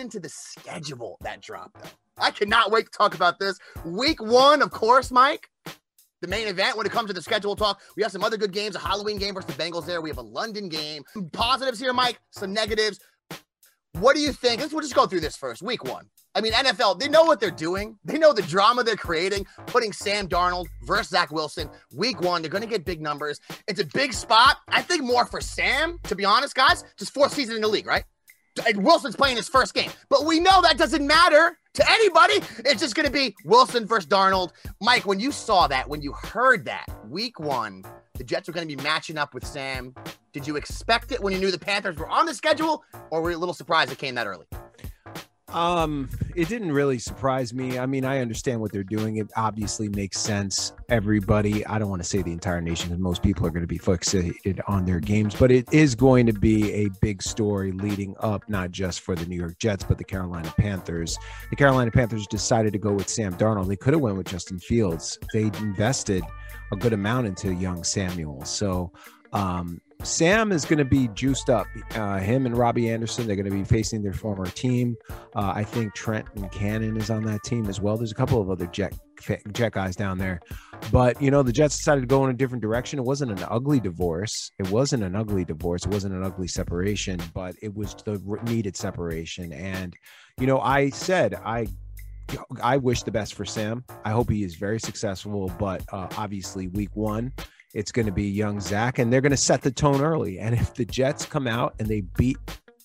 Into the schedule that dropped, though. I cannot wait to talk about this. Week one, of course, Mike. The main event when it comes to the schedule talk. We have some other good games, a Halloween game versus the Bengals there. We have a London game. Some positives here, Mike, some negatives. What do you think? Let's we'll just go through this first. Week one. I mean, NFL, they know what they're doing. They know the drama they're creating, putting Sam Darnold versus Zach Wilson. Week one, they're going to get big numbers. It's a big spot. I think more for Sam, to be honest, guys. Just fourth season in the league, right? And Wilson's playing his first game. But we know that doesn't matter to anybody. It's just going to be Wilson versus Darnold. Mike, when you saw that, when you heard that week one, the Jets were going to be matching up with Sam, did you expect it when you knew the Panthers were on the schedule, or were you a little surprised it came that early? Um, it didn't really surprise me. I mean, I understand what they're doing. It obviously makes sense. Everybody, I don't want to say the entire nation because most people are going to be fixated on their games, but it is going to be a big story leading up, not just for the New York Jets, but the Carolina Panthers. The Carolina Panthers decided to go with Sam Darnold. They could have went with Justin Fields. They invested a good amount into young Samuel. So, um, Sam is going to be juiced up. Uh, him and Robbie Anderson, they're going to be facing their former team. Uh, I think Trent and Cannon is on that team as well. There's a couple of other Jet Jet guys down there, but you know the Jets decided to go in a different direction. It wasn't an ugly divorce. It wasn't an ugly divorce. It wasn't an ugly separation, but it was the needed separation. And you know, I said I I wish the best for Sam. I hope he is very successful, but uh, obviously, week one, it's going to be young Zach, and they're going to set the tone early. And if the Jets come out and they beat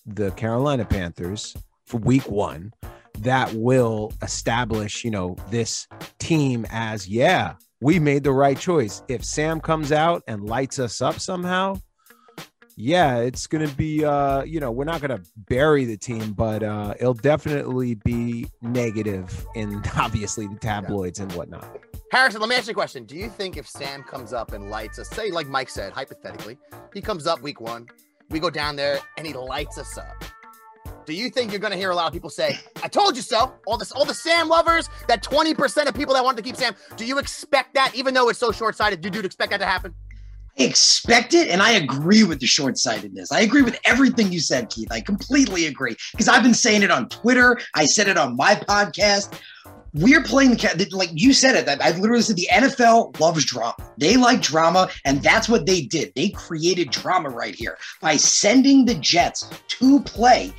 the Carolina Panthers for week one, that will establish, you know, this team as, yeah, we made the right choice. If Sam comes out and lights us up somehow, yeah, it's going to be, uh, you know, we're not going to bury the team, but uh, it'll definitely be negative in obviously the tabloids and whatnot. Harrison, let me ask you a question. Do you think if Sam comes up and lights us, say, like Mike said, hypothetically, he comes up week one, we go down there and he lights us up. Do you think you're going to hear a lot of people say, "I told you so"? All this, all the Sam lovers, that 20% of people that want to keep Sam. Do you expect that, even though it's so short-sighted? Do you expect that to happen? I expect it, and I agree with the short sightedness. I agree with everything you said, Keith. I completely agree because I've been saying it on Twitter. I said it on my podcast. We're playing the cat, like you said it. I literally said the NFL loves drama. They like drama, and that's what they did. They created drama right here by sending the Jets to play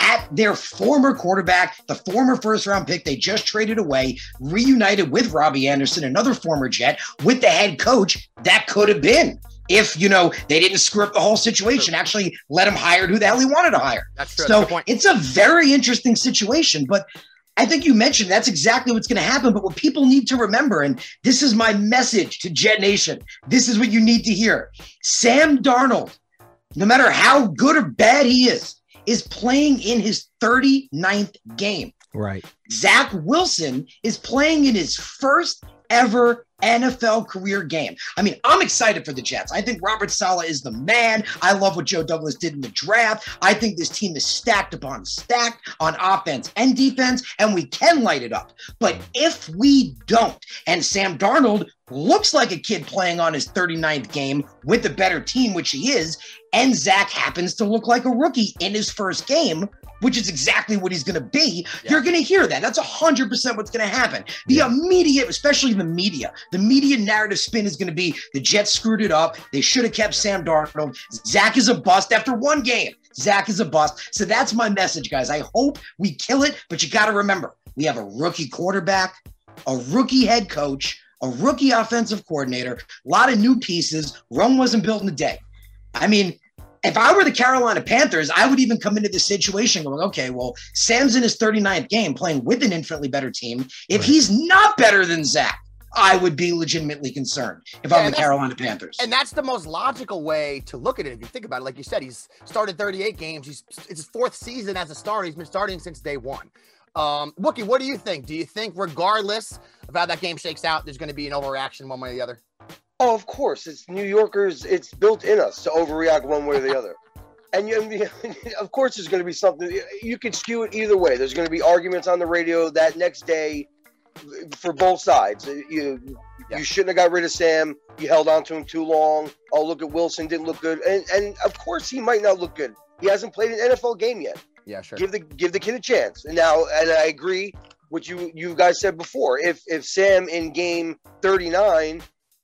at their former quarterback, the former first round pick they just traded away, reunited with Robbie Anderson, another former Jet, with the head coach that could have been if you know they didn't screw up the whole situation, actually let him hire who the hell he wanted to hire. That's true. So That's point. it's a very interesting situation, but I think you mentioned that's exactly what's going to happen. But what people need to remember, and this is my message to Jet Nation, this is what you need to hear. Sam Darnold, no matter how good or bad he is, is playing in his 39th game. Right. Zach Wilson is playing in his first ever NFL career game. I mean, I'm excited for the Jets. I think Robert Saleh is the man. I love what Joe Douglas did in the draft. I think this team is stacked upon stacked on offense and defense, and we can light it up. But if we don't, and Sam Darnold looks like a kid playing on his 39th game with a better team, which he is, and Zach happens to look like a rookie in his first game, which is exactly what he's going to be, Yeah. you're going to hear that. That's 100% what's going to happen. The immediate, especially the media, the media narrative spin is going to be the Jets screwed it up. They should have kept Sam Darnold. Zach is a bust after one game. Zach is a bust. So that's my message, guys. I hope we kill it, but you got to remember we have a rookie quarterback, a rookie head coach, a rookie offensive coordinator, a lot of new pieces. Rome wasn't built in a day. I mean, if I were the Carolina Panthers, I would even come into this situation going, okay, well, Sam's in his 39th game playing with an infinitely better team. If Right. he's not better than Zach, I would be legitimately concerned if Yeah, I'm the Carolina Panthers. And that's the most logical way to look at it if you think about it. Like you said, he's started 38 games. He's it's his fourth season as a starter. He's been starting since day one. Um, Wookie, what do you think? Do you think, regardless of how that game shakes out, there's going to be an overreaction one way or the other? Oh, of course. It's New Yorkers. It's built in us to overreact one way or the other. And you, of course, there's going to be something. You could skew it either way. There's going to be arguments on the radio that next day for both sides. You Yeah. you shouldn't have got rid of Sam. You held on to him too long. Oh, look at Wilson didn't look good. And and of course he might not look good. He hasn't played an NFL game yet. Yeah, sure. Give the give the kid a chance. And now, and I agree what you you guys said before. If if Sam in game 39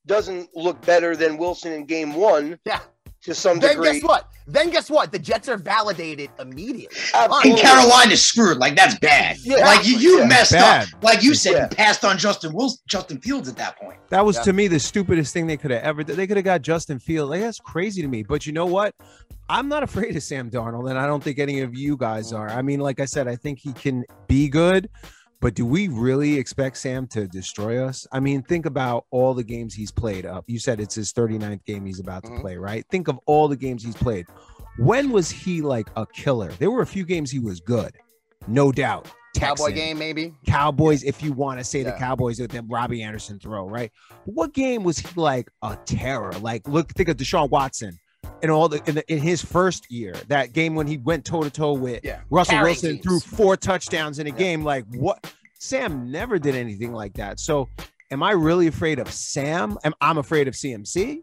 doesn't look better than Wilson in game one, Yeah. to some Then degree, guess what? Then guess what? The Jets are validated immediately. Absolutely. and Carolina's screwed. Like that's bad. Yeah. like you, you Yeah. messed Bad. up. Like you said, Yeah. you passed on Justin Wilson, Justin Fields at that point. That was Yeah. to me the stupidest thing they could have ever. They could have got Justin Fields. Like that's crazy to me. But you know what? I'm not afraid of Sam Darnold, and I don't think any of you guys are. I mean, like I said, I think he can be good. But do we really expect Sam to destroy us? I mean, think about all the games he's played up. You said it's his 39th game he's about to Mhm. play, right? Think of all the games he's played. When was he like a killer? There were a few games he was good, no doubt. Cowboy game, maybe. Cowboys, if you want to say the Cowboys with them Robbie Anderson throw, right? What game was he like a terror? Like, look, think of Deshaun Watson in all the in, the, in his first year, that game when he went toe to toe with Yeah. Russell Carrying Wilson teams. threw four touchdowns in a Yeah. game. Like, what? Sam never did anything like that. So, am I really afraid of Sam? Am I'm afraid of CMC?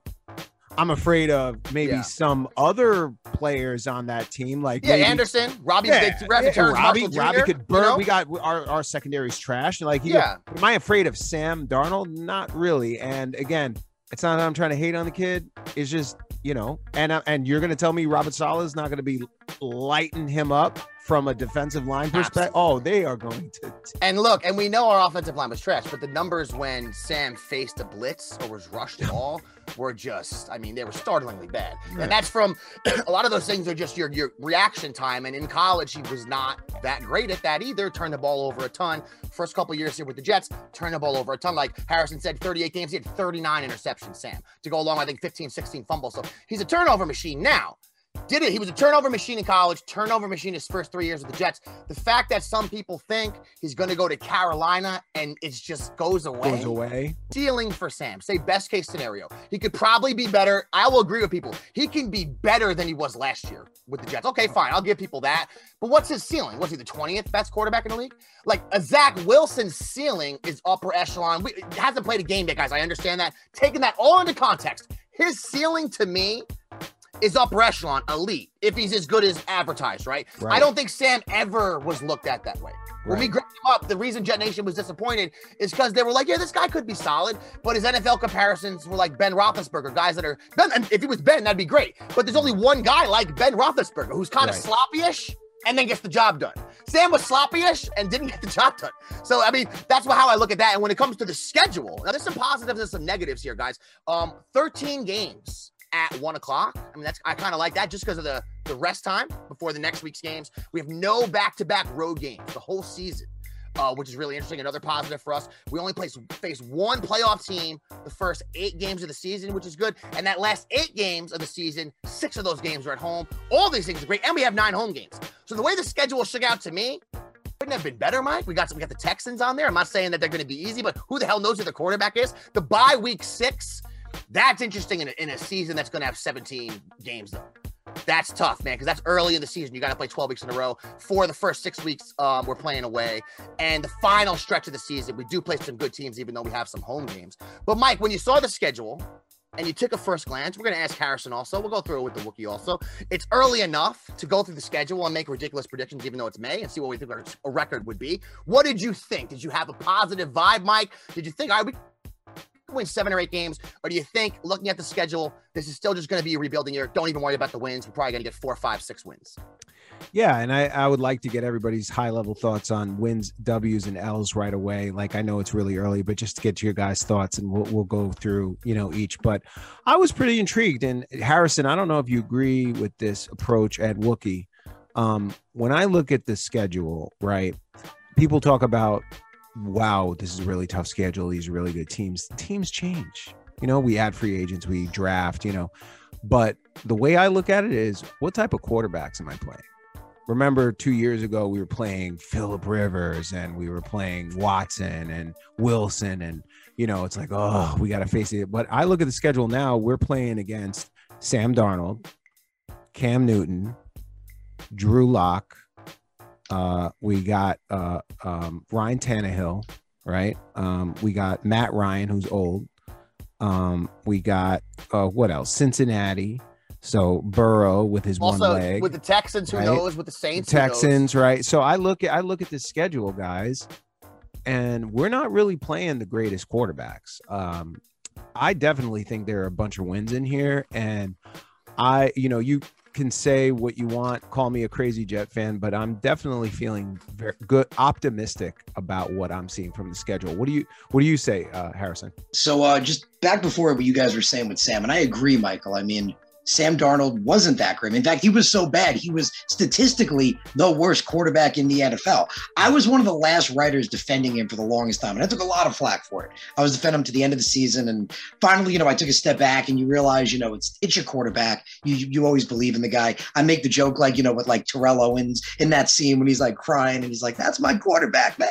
I'm afraid of maybe Yeah. some other players on that team, like Yeah, maybe, Anderson, Robbie, yeah, big yeah, returns, Robbie, Marshall Robbie Jr., could burn. you know? We got our our secondary's trash. Like, he Yeah. Am I afraid of Sam Darnold? Not really. And again, it's not that I'm trying to hate on the kid. It's just you know, and and you're gonna tell me Robert Saleh is not gonna be lighting him up from a defensive line perspective. Oh, they are going to. And look, and we know our offensive line was trash, but the numbers when Sam faced a blitz or was rushed at all were just, I mean, they were startlingly bad. Right. And that's from a lot of those things are just your your reaction time. And in college, he was not that great at that either. Turned the ball over a ton. First couple years here with the Jets, turned the ball over a ton. Like Harrison said, 38 games, he had 39 interceptions, Sam, to go along, I think 15, 16 fumbles. So he's a turnover machine now. Did it? He was a turnover machine in college, turnover machine his first three years with the Jets. The fact that some people think he's going to go to Carolina and it just goes away. Goes away. Ceiling for Sam. Say best case scenario. He could probably be better. I will agree with people. He can be better than he was last year with the Jets. Okay, fine. I'll give people that. But what's his ceiling? Was he the 20th best quarterback in the league? Like a Zach Wilson's ceiling is upper echelon. We, hasn't played a game yet, guys. I understand that. Taking that all into context, his ceiling to me is upper echelon, elite, if he's as good as advertised, right? I don't think Sam ever was looked at that way. When we Right. grabbed him up, the reason Jet Nation was disappointed is because they were like, yeah, this guy could be solid, but his NFL comparisons were like Ben Roethlisberger, guys that are Ben. And if he was Ben, that'd be great. But there's only one guy like Ben Roethlisberger who's kind of Right. sloppy-ish and then gets the job done. Sam was sloppy-ish and didn't get the job done. So I mean, that's how I look at that. And when it comes to the schedule, now there's some positives and some negatives here, guys. Um, 13 games at one o'clock. I mean, that's I kind of like that just because of the the rest time before the next week's games. We have no back-to-back road games the whole season. Uh, which is really interesting. Another positive for us. We only place, face one playoff team the first eight games of the season, which is good. And that last eight games of the season, six of those games are at home. All these things are great, and we have nine home games. So the way the schedule shook out to me, couldn't have been better, Mike. We got we got the Texans on there. I'm not saying that they're going to be easy, but who the hell knows who the quarterback is? The bye week six, that's interesting in a, in a season that's going to have 17 games though. That's tough, man, because that's early in the season. You got to play 12 weeks in a row. For the first six weeks, um, we're playing away, and the final stretch of the season, we do play some good teams, even though we have some home games. But Mike, when you saw the schedule and you took a first glance, we're going to ask Harrison also. We'll go through it with the Wookiee also. It's early enough to go through the schedule and make ridiculous predictions, even though it's May, and see what we think our record would be. What did you think? Did you have a positive vibe, Mike? Did you think, all right, we win seven or eight games? Or do you think, looking at the schedule, this is still just going to be a rebuilding year? Don't even worry about the wins. We're probably going to get four, five, six wins. Yeah, and I, I would like to get everybody's high level thoughts on wins, W's, and L's right away. Like I know it's really early, but just to get to your guys' thoughts, and we'll we'll go through you know each. But I was pretty intrigued, and Harrison, I don't know if you agree with this approach at Wookie. Um, when I look at the schedule, right, people talk about, wow, this is a really tough schedule. These are really good teams. Teams change. You know, we add free agents, we draft. You know, but the way I look at it is, what type of quarterbacks am I playing? remember two years ago we were playing Philip Rivers and we were playing Watson and Wilson and you know it's like oh we got to face it but I look at the schedule now we're playing against Sam Darnold, Cam Newton, Drew Lock, uh, we got uh, um, Ryan Tannehill, right? Um, we got Matt Ryan who's old. Um, we got uh, what else? Cincinnati. So Burrow with his Also, one leg, with the Texans, who right? knows? With the Saints, knows? Texans, right? So I look at I look at the schedule, guys, and we're not really playing the greatest quarterbacks. Um, I definitely think there are a bunch of wins in here, and I, you know, you can say what you want, call me a crazy Jet fan, but I'm definitely feeling very good, optimistic about what I'm seeing from the schedule. What do you What do you say, uh, Harrison? So uh, just back before what you guys were saying with Sam, and I agree, Michael. I mean, Sam Darnold wasn't that great. In fact, he was so bad, he was statistically the worst quarterback in the NFL. I was one of the last writers defending him for the longest time, and I took a lot of flack for it. I was defending him to the end of the season, and finally, you know, I took a step back, and you realize, you know, it's it's your quarterback. You you always believe in the guy. I make the joke like, you know, with like Terrell Owens in that scene when he's like crying and he's like, "That's my quarterback, man."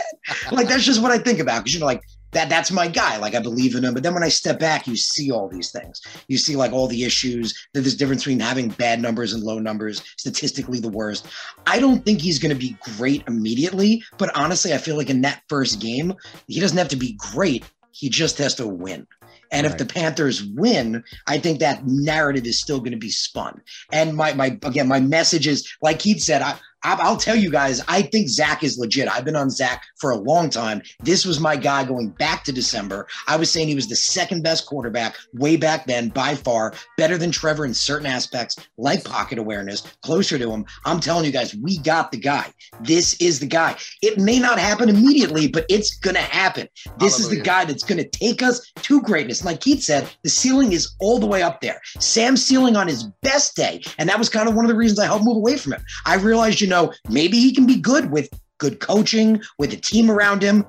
like that's just what I think about because you know, like that that's my guy. Like I believe in him. But then when I step back, you see all these things. You see like all the issues. That there's difference between having bad numbers and low numbers, statistically the worst. I don't think he's going to be great immediately. But honestly, I feel like in that first game, he doesn't have to be great. He just has to win. And if the Panthers win, I think that narrative is still going to be spun. And my my again, my message is like Keith said. I I'll tell you guys, I think Zach is legit. I've been on Zach for a long time. This was my guy going back to December. I was saying he was the second best quarterback way back then, by far, better than Trevor in certain aspects, like pocket awareness, closer to him. I'm telling you guys, we got the guy. This is the guy. It may not happen immediately, but it's gonna happen. This is the guy that's going to take us to greatness. Like Keith said, the ceiling is all the way up there. Sam's ceiling on his best day. And that was kind of one of the reasons I helped move away from him. I realized, you know, maybe he can be good with good coaching, with a team around him.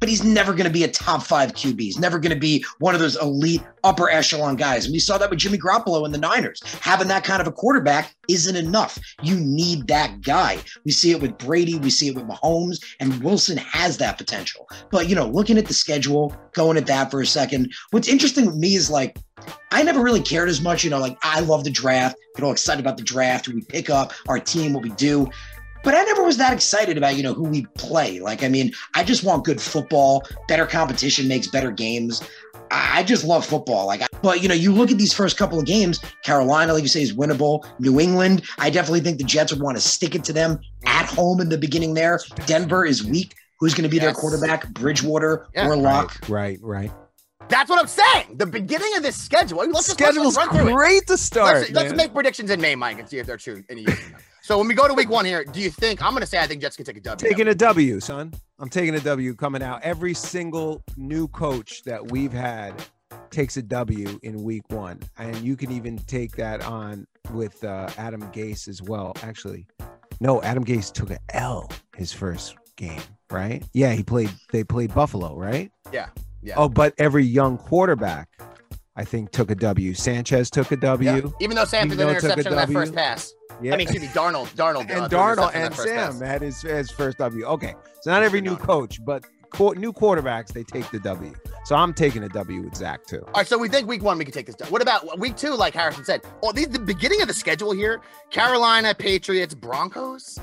But he's never going to be a top five QB. He's never going to be one of those elite upper echelon guys. And we saw that with Jimmy Garoppolo in the Niners. Having that kind of a quarterback isn't enough. You need that guy. We see it with Brady. We see it with Mahomes. And Wilson has that potential. But, you know, looking at the schedule, going at that for a second, what's interesting with me is like, I never really cared as much. You know, like I love the draft, get all excited about the draft, we pick up, our team, what we do. But I never was that excited about, you know, who we play. Like, I mean, I just want good football. Better competition makes better games. I I just love football. Like, I- but you know, you look at these first couple of games. Carolina, like you say, is winnable. New England, I definitely think the Jets would want to stick it to them at home in the beginning. There, Denver is weak. Who's going to be their quarterback? Bridgewater Yeah. or Lock? Right, right. That's what I'm saying. The beginning of this schedule. Let's just, let's Schedule's just run through it. great to start. Let's, let's make predictions in May, Mike, and see if they're true in a year. So when we go to week one here, do you think I'm going to say I think Jets can take a W? taking a W, son. I'm taking a W coming out. Every single new coach that we've had takes a W in week one, and you can even take that on with uh, Adam Gase as well. Actually, no, Adam Gase took a L his first game, right? Yeah, he played. They played Buffalo, right? Yeah, yeah. Oh, but every young quarterback, I think, took a W. Sanchez took a W. Yeah. Even though Sam threw an interception on that first pass. Yeah. I mean, excuse me, Darnold. Darnold. uh, and an Darnold and Sam pass. had his, his first W. Okay, so not every new coach, but qu- new quarterbacks they take the W. So I'm taking a W with Zach too. All right, so we think week one we can take this down. What about week two? Like Harrison said, oh, these the beginning of the schedule here: Carolina, Patriots, Broncos.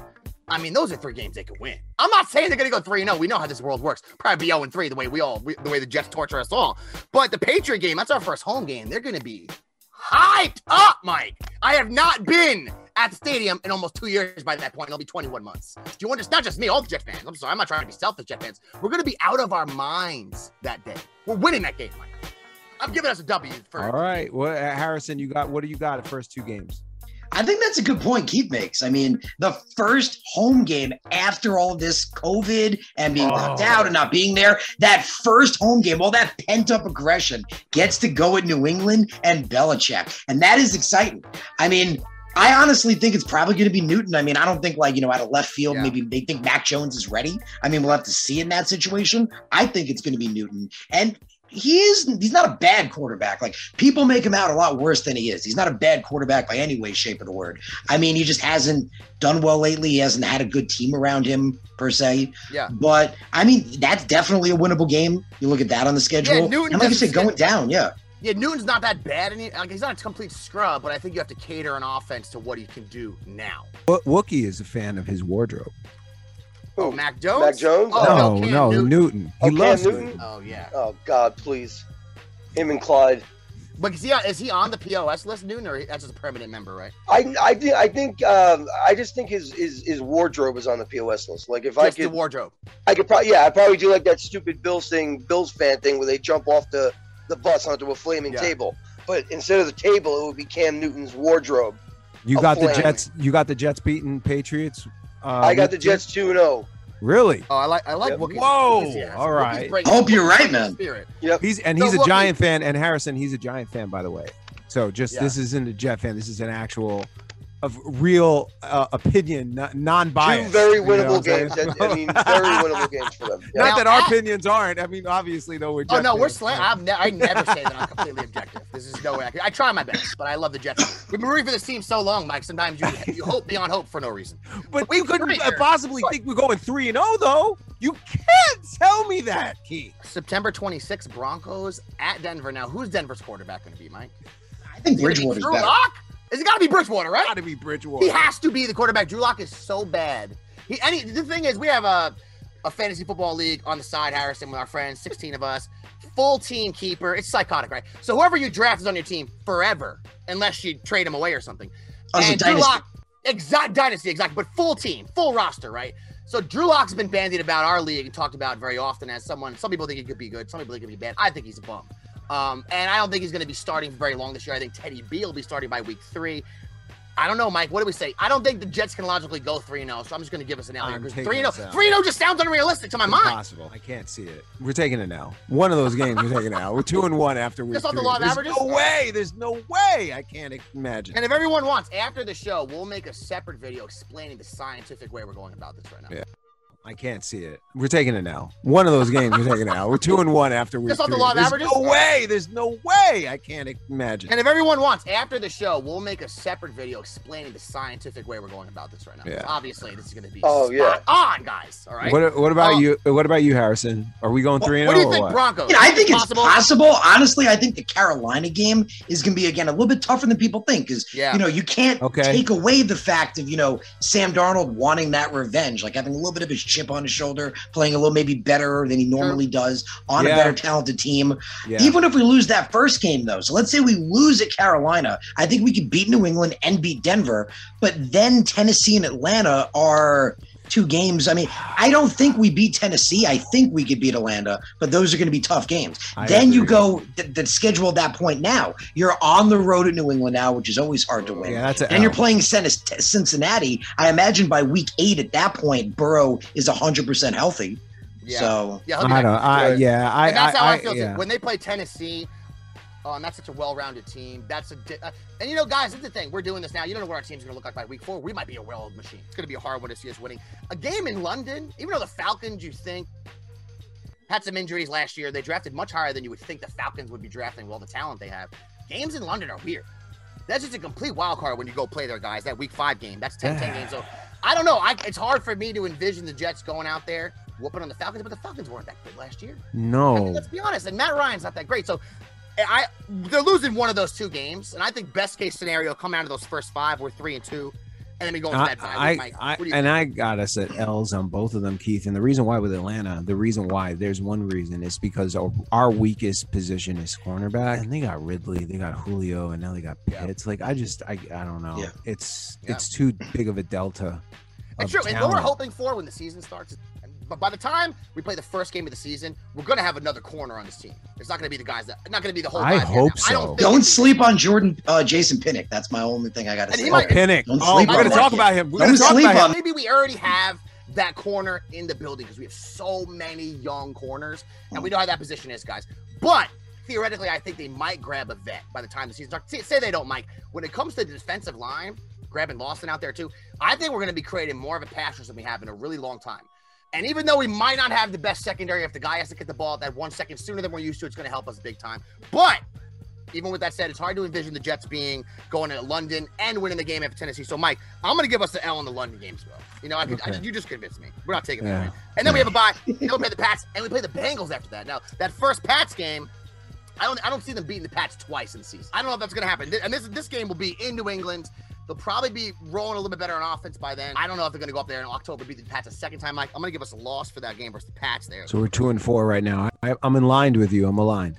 I mean, those are three games they could win. I'm not saying they're going to go 3 0. we know how this world works. Probably be zero and three the way we all, we, the way the Jets torture us all. But the Patriot game, that's our first home game. They're going to be hyped up, Mike. I have not been at the stadium in almost two years. By that point, it'll be 21 months. Do you understand? Not just me, all the Jet fans. I'm sorry, I'm not trying to be selfish, Jet fans. We're going to be out of our minds that day. We're winning that game, Mike. I'm giving us a W for All right, well, uh, Harrison, you got what do you got at first two games? I think that's a good point Keith makes. I mean, the first home game after all this COVID and being locked Oh. out and oh. not being there, that first home game, all that pent up aggression gets to go at New England and Belichick. And that is exciting. I mean, I honestly think it's probably going to be Newton. I mean, I don't think like, you know, out of left field, Yeah. maybe they think Mac Jones is ready. I mean, we'll have to see in that situation. I think it's going to be Newton. And he is he's not a bad quarterback. Like people make him out a lot worse than he is. He's not a bad quarterback by any way, shape, of the word. I mean, he just hasn't done well lately. He hasn't had a good team around him per se. Yeah. But I mean, that's definitely a winnable game. You look at that on the schedule. Newton and like you said, going stand- down, yeah. Yeah, Newton's not that bad, and he, like he's not a complete scrub, but I think you have to cater an offense to what he can do now. Wo- Wookie is a fan of his wardrobe. Oh, Who? Mac Jones. Mac Jones? Oh, no, Cam no, Newton. Newton. He Oh, Cam loves Newton? Newton. Oh yeah, Oh God, please. Him and Clyde. but is he on, is he on the POS list, Newton, or that's just a permanent member, right? I I think I think um, I just think his, his his wardrobe is on the POS list. Like if I Just the could wardrobe. I could probably yeah, I'd probably do like that stupid Bills thing, Bills fan thing where they jump off the, the bus onto a flaming Yeah. table. But instead of the table, it would be Cam Newton's wardrobe. You A got the. Jets. You got the Jets beating Patriots. Uh, I got the? Jets two and oh. zero. Really? Oh, I like I like Yep. Wookiee's Whoa, enthusiasm. all Wookiee's right. Hope you're right, man. Spirit. He's and So he's a Wookie- Giant fan. And Harrison, he's a Giant fan, by the way. So just Yeah. this isn't a Jet fan. This is an actual, of real uh, opinion, not, non-biased. Two very you know winnable I'm games. saying? I mean, very winnable games for them. Yeah. Not Now, that our at- opinions aren't. I mean, obviously, though we're. Oh Jet no, we're fans. slam. I'm ne- I never say that I'm completely objective. This is no way. I, can- I try my best, but I love the Jets. We've been rooting for this team so long, Mike. Sometimes you you hope beyond hope for no reason. But we couldn't agree here. possibly But- think we're going three and zero, though. You can't tell me that, Keith. September 26th, Broncos at Denver. Now, who's Denver's quarterback going to be, Mike? I think Is it be Bridgewater's Drew better. Lock? Is it got to be Bridgewater, right? Got to be Bridgewater. He has to be the quarterback. Drew Lock is so bad. He any the thing is we have a a fantasy football league on the side, Harrison, with our friends, 16 of us. Full team keeper. It's psychotic, right? So whoever you draft is on your team forever, unless you trade him away or something. Oh, and Drew dynasty. Lock, exact dynasty, exactly, but full team, full roster, right? So Drew Lock's been bandied about our league and talked about very often as someone. Some people think he could be good, some people think he could be bad. I think he's a bum. Um, and I don't think he's going to be starting very long this year. I think Teddy B will be starting by week three. I don't know, Mike. What do we say? I don't think the Jets can logically go 3 0, so I'm just going to give us an L here because 3 0 us out. 3 0 just sounds unrealistic to my mind. Impossible. I can't see it. We're taking it now. One of those games we're taking it now. We're two and one after week Just off the law of There's averages? no way. There's no way. I can't imagine. And if everyone wants, after the show, we'll make a separate video explaining the scientific way we're going about this right now. Yeah. I can't see it. We're taking it now. One of those games we're taking it now. We're two and one after week Just off the three. law of There's averages? no way. There's no way. I can't imagine. And if everyone wants, after the show, we'll make a separate video explaining the scientific way we're going about this right now. Yeah. Obviously, this is going to be Oh, spot on, guys. All right. What, what about Uh, you? What about you, Harrison? Are we going What, three and what do zero you or think, what? Broncos? You know, I think it's Possible? possible. Honestly, I think the Carolina game is going to be again a little bit tougher than people think because Yeah. you know you can't Okay. take away the fact of you know Sam Darnold wanting that revenge, like having a little bit of his chip on his shoulder, playing a little maybe better than he normally does on Yeah. a better talented team. Yeah. Even if we lose that first game, though, so let's say we lose at Carolina, I think we could beat New England and beat Denver, but then Tennessee and Atlanta are two games. I mean, I don't think we beat Tennessee. I think we could beat Atlanta, but those are going to be tough games. I then you go the, the schedule at that point now. You're on the road at New England now, which is always hard to win. Yeah, that's a and you're playing Cin- Cincinnati. I imagine by week eight at that point, Burrow is 100% healthy. Yeah. So yeah, I back. don't. I, yeah. I. and that's how I, I, feel. yeah. When they play Tennessee, oh, and that's such a well-rounded team. That's a di- uh, and you know, guys, that's the thing. We're doing this now. You don't know what our team's going to look like by week four. We might be a well-oiled machine. It's going to be a hard one to see us winning a game in London. Even though the Falcons, you think had some injuries last year, they drafted much higher than you would think the Falcons would be drafting with all the talent they have. Games in London are weird. That's just a complete wild card when you go play there, guys. That week five game, that's 10 10 games. So I don't know. I, it's hard for me to envision the Jets going out there whooping on the Falcons, but the Falcons weren't that good last year. I mean, No. let's be honest. And Matt Ryan's not that great. So I they're losing one of those two games. And I think best case scenario come out of those first five, we're three and two. And then we go into I, that five. I, Mike, I what do you and think? I got us at L's on both of them, Keith. And the reason why with Atlanta, the reason why there's one reason is because our, our weakest position is cornerback, and they got Ridley, they got Julio, and now they got Yeah. Pitts. Like I just, I, I don't know. Yeah. It's Yeah. it's too big of a delta. It's of true. And what we're hoping for when the season starts, and but by the time we play the first game of the season, we're gonna have another corner on this team. It's not gonna be the guys that not gonna be the whole. I hope now. I don't so. Don't sleep on Jordan, uh, Jason Pinnock. That's my only thing I got to And he say. Oh, might- Pinnock. Don't Oh, sleep we're gonna talk kid. about him. We're Don't gonna talk sleep about on him. Maybe we already have that corner in the building because we have so many young corners, and we know how that position is, guys. But theoretically, I think they might grab a vet by the time the season starts. Say- Say they don't, Mike. When it comes to the defensive line, grabbing Lawson out there too, I think we're going to be creating more of a pass rush than we have in a really long time. And even though we might not have the best secondary, if the guy has to get the ball that one second sooner than we're used to, it's going to help us big time. But even with that said, it's hard to envision the Jets being going to London and winning the game after Tennessee. So, Mike, I'm going to give us the L in the London games, Will. You know, I could, I, Okay. you just convinced me. We're not taking that. Yeah. win. And then we have a bye. Then we play the Pats, and we play the Bengals after that. Now, that first Pats game, I don't, I don't see them beating the Pats twice in the season. I don't know if that's going to happen. And this, this game will be in New England. They'll probably be rolling a little bit better on offense by then. I don't know if they're going to go up there in October beat the Pats a second time, Mike. I'm going to give us a loss for that game versus the Pats there. So we're two and four right now. I, I'm in line with you. I'm aligned.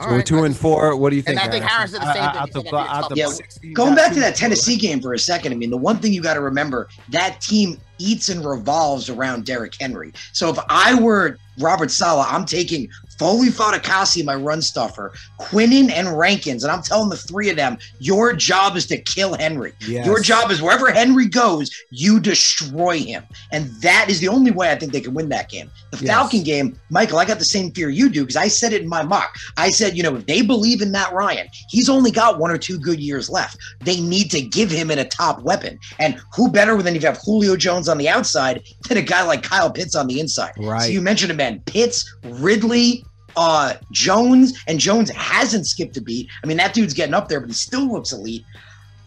So All we're two I and just- four. What do you And think? I think Harris did the same I- I- thing. out He the- said that'd be a out tough the Yeah, Going back to that Tennessee game for a second, I mean, the one thing you got to remember that team eats and revolves around Derrick Henry. So if I were Robert Saleh, I'm taking Foley Fatukasi, my run stuffer, Quinnen and Rankins, and I'm telling the three of them, your job is to kill Henry. Yes. Your job is wherever Henry goes, you destroy him. And that is the only way I think they can win that game. The Yes. Falcon game, Michael, I got the same fear you do because I said it in my mock. I said, you know, if they believe in Matt Ryan, he's only got one or two good years left. They need to give him in a top weapon. And who better than if you have Julio Jones on the outside than a guy like Kyle Pitts on the inside? Right. So you mentioned a man, Pitts, Ridley, uh, Jones, and Jones hasn't skipped a beat. I mean, that dude's getting up there, but he still looks elite.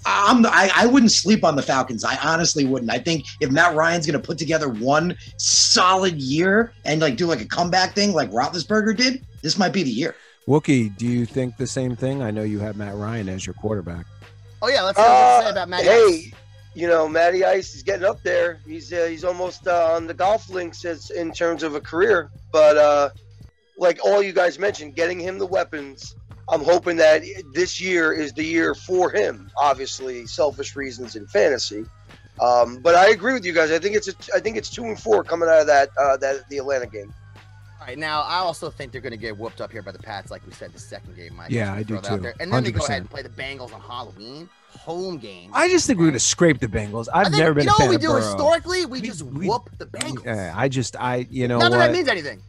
I'm, I, I wouldn't sleep on the Falcons. I honestly wouldn't. I think if Matt Ryan's going to put together one solid year and like do like a comeback thing like Roethlisberger did, this might be the year. Wookie, do you think the same thing? I know you have Matt Ryan as your quarterback. Oh, yeah. Let's see what to say Uh, about Matt. hey, Ice. you know, Matty Ice is getting up there. He's uh, he's almost uh, on the golf links as in terms of a career. But uh, like all you guys mentioned, getting him the weapons. I'm hoping that this year is the year for him. Obviously, selfish reasons in fantasy. Um, but I agree with you guys. I think it's a, I think it's two and four coming out of that uh, that the Atlanta game. All right, now I also think they're going to get whooped up here by the Pats, like we said, the second game, Mike. Yeah, I do that out too. there. And then they go ahead and play the Bengals on Halloween, home game. I just think we're gonna scrape the Bengals. I've think, never been you know a fan what we do Burrow. historically? We, We- just we- whoop the Bengals. Yeah, I just I you know Not that what? that means anything,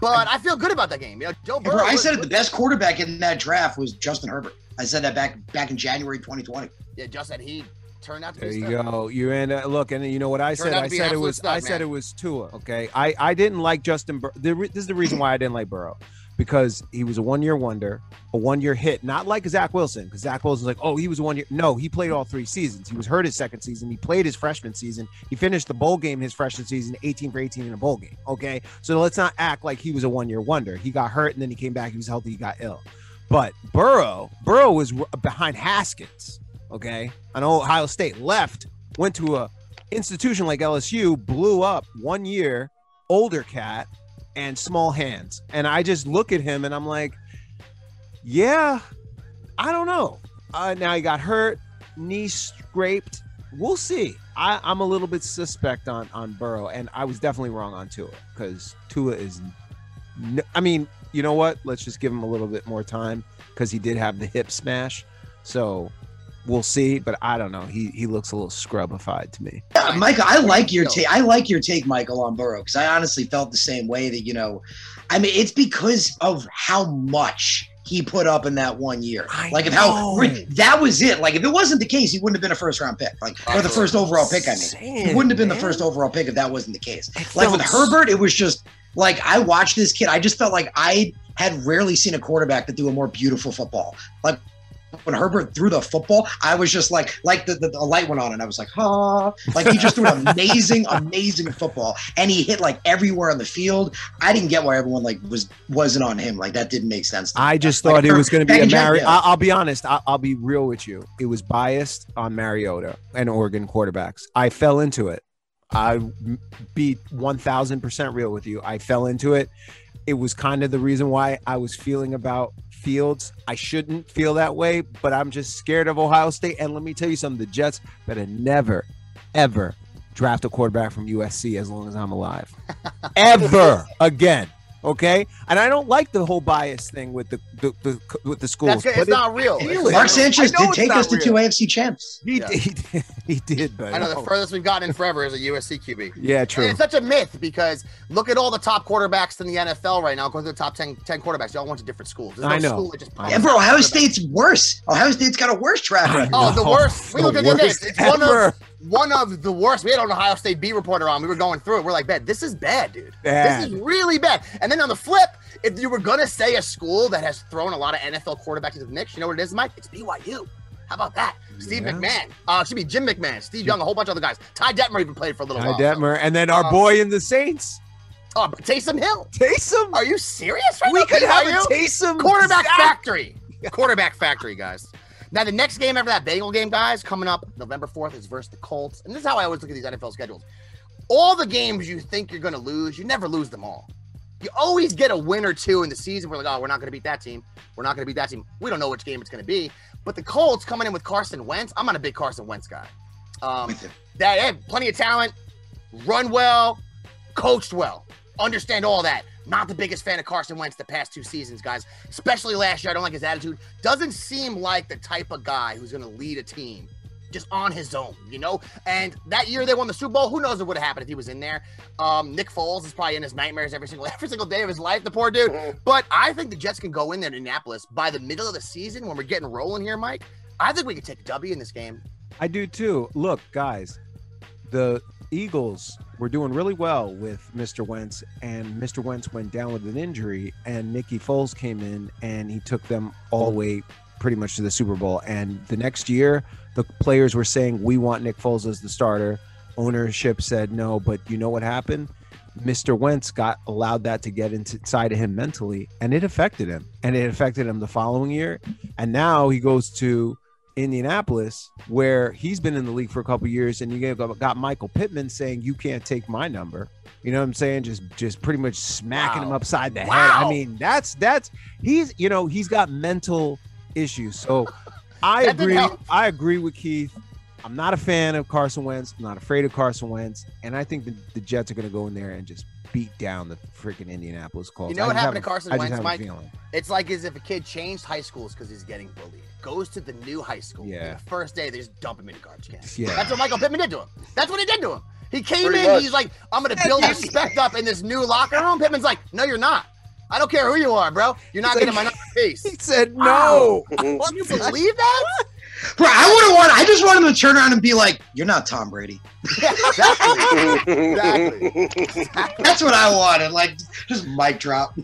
but I feel good about that game. You know, Joe Burrow. bro, I was- said it, the best quarterback in that draft was Justin Herbert. I said that back back in January 2020. Yeah, just that he turned out to There be. you a go. You and uh, look, and you know what I Turned said? I said it was. stud, I said it was Tua. Okay, I I didn't like Justin. Bur- the re- this is the reason why I didn't like Burrow because he was a one year wonder, a one year hit, not like Zach Wilson. Because Zach Wilson's like, oh, he was one year. No, he played all three seasons. He was hurt his second season. He played his freshman season. He finished the bowl game his freshman season, 18 for 18 in a bowl game. Okay, so let's not act like he was a one year wonder. He got hurt and then he came back. He was healthy. He got ill. But Burrow, Burrow was behind Haskins. Okay, I know Ohio State left, went to a institution like LSU, blew up one year, older cat, and small hands. And I just look at him and I'm like, yeah, I don't know. Uh, now he got hurt, knee scraped. We'll see. I, I'm a little bit suspect on on Burrow, and I was definitely wrong on Tua because Tua is. I mean, you know what? Let's just give him a little bit more time because he did have the hip smash. So we'll see. But I don't know. He he looks a little scrubified to me. Yeah, Michael, I like your Yo. take. I like your take, Michael, on Burrow because I honestly felt the same way. That you know, I mean, it's because of how much he put up in that one year. I like, if how that was it. Like, if it wasn't the case, he wouldn't have been a first round pick, like or the first overall pick. I mean, Saying, he wouldn't have been the first overall pick if that wasn't the case. It Like with Herbert, it was just like I watched this kid. I just felt like I had rarely seen a quarterback that threw a more beautiful football. Like when Herbert threw the football, I was just like, like the, the, the light went on, and I was like, ha! Like he just threw an amazing, amazing football, and he hit like everywhere on the field. I didn't get why everyone like was wasn't on him. Like that didn't make sense. I just Like, thought it was going to be a. I- I'll be honest. I- I'll be real with you. It was biased on Mariota and Oregon quarterbacks. I fell into it. I be one thousand percent real with you. I fell into it. It was kind of the reason why I was feeling about Fields. I shouldn't feel that way, but I'm just scared of Ohio State. And let me tell you something: the Jets better never, ever draft a quarterback from USC as long as I'm alive. Ever again. Okay, and I don't like the whole bias thing with the, the, the with the schools. That's but it's not real. feel it. Mark Sanchez did take not us to real. two AFC champs. He, Yeah. did, he did. He did, but I know the oh, furthest we've gotten in forever is a USC QB. yeah, And true. it's such a myth because look at all the top quarterbacks in the NFL right now. Go to the top 10, 10 quarterbacks. They all went to different schools. There's no I know. School that just I Yeah, bro, Ohio State's worse. Ohio State's got a worse track record. Oh, the worst. We the look at this. worst It's one ever. of one of the worst. We had an Ohio State B reporter on. We were going through it. We're like, man, this is bad, dude. Bad. This is really bad. And then on the flip, if you were gonna say a school that has thrown a lot of NFL quarterbacks into the mix, you know what it is, Mike? It's BYU. How about that? Steve Yeah. McMahon. Uh, should be Jim McMahon, Steve Young, a whole bunch of other guys. Ty Detmer even played for a little Ty while. Detmer, and then our Um, boy in the Saints, Oh, but Taysom Hill. Taysom. Are you serious right we now? could have a? Taysom quarterback factory. Quarterback factory, guys. Now the next game after that Bengal game, guys, coming up November fourth is versus the Colts, and this is how I always look at these NFL schedules. All the games you think you're going to lose, you never lose them all. You always get a win or two in the season. We're like, oh, we're not going to beat that team. We're not going to beat that team. We don't know which game it's going to be. But the Colts coming in with Carson Wentz. I'm not a big Carson Wentz guy. Um, that plenty of talent, run well, coached well, understand all that. Not the biggest fan of Carson Wentz the past two seasons, guys. Especially last year. I don't like his attitude. Doesn't seem like the type of guy who's going to lead a team just on his own, you know? And that year they won the Super Bowl. Who knows what would have happened if he was in there? Um, Nick Foles is probably in his nightmares every single every single day of his life, the poor dude. But I think the Jets can go in there in Indianapolis by the middle of the season when we're getting rolling here, Mike. I think we could take a W in this game. I do too. Look, guys, the Eagles were doing really well with Mr. Wentz, and Mr. Wentz went down with an injury, and Nicky Foles came in and he took them all the way pretty much to the Super Bowl. And the next year, the players were saying, We want Nick Foles as the starter. Ownership said no, but you know what happened? Mr. Wentz got allowed that to get inside of him mentally, and it affected him. And it affected him the following year. And now he goes to Indianapolis, where he's been in the league for a couple years, and you got, got Michael Pittman saying you can't take my number. You know what I'm saying? Just just pretty much smacking him upside the head. I mean, that's that's he's you know he's got mental issues. So I agree. I agree with Keith. I'm not a fan of Carson Wentz. I'm not afraid of Carson Wentz, and I think the, the Jets are going to go in there and just beat down the freaking Indianapolis Colts. You know I what happened to a- Carson I just Wentz, have a Mike? feeling. It's like as if a kid changed high schools because he's getting bullied. Goes to the new high school. Yeah. The first day, they just dump him in the garbage can. Yeah. That's what Michael Pittman did to him. That's what he did to him. He came Pretty in, much. he's like, I'm going to build respect up in this new locker room. Pittman's like, no, you're not. I don't care who you are, bro. You're not He's getting like- my number piece. He said no. Can you believe that? Bro, I would have wanted. I just wanted him to turn around and be like, "You're not Tom Brady." Yeah, exactly. Exactly. That's what I wanted. Like, just mic drop.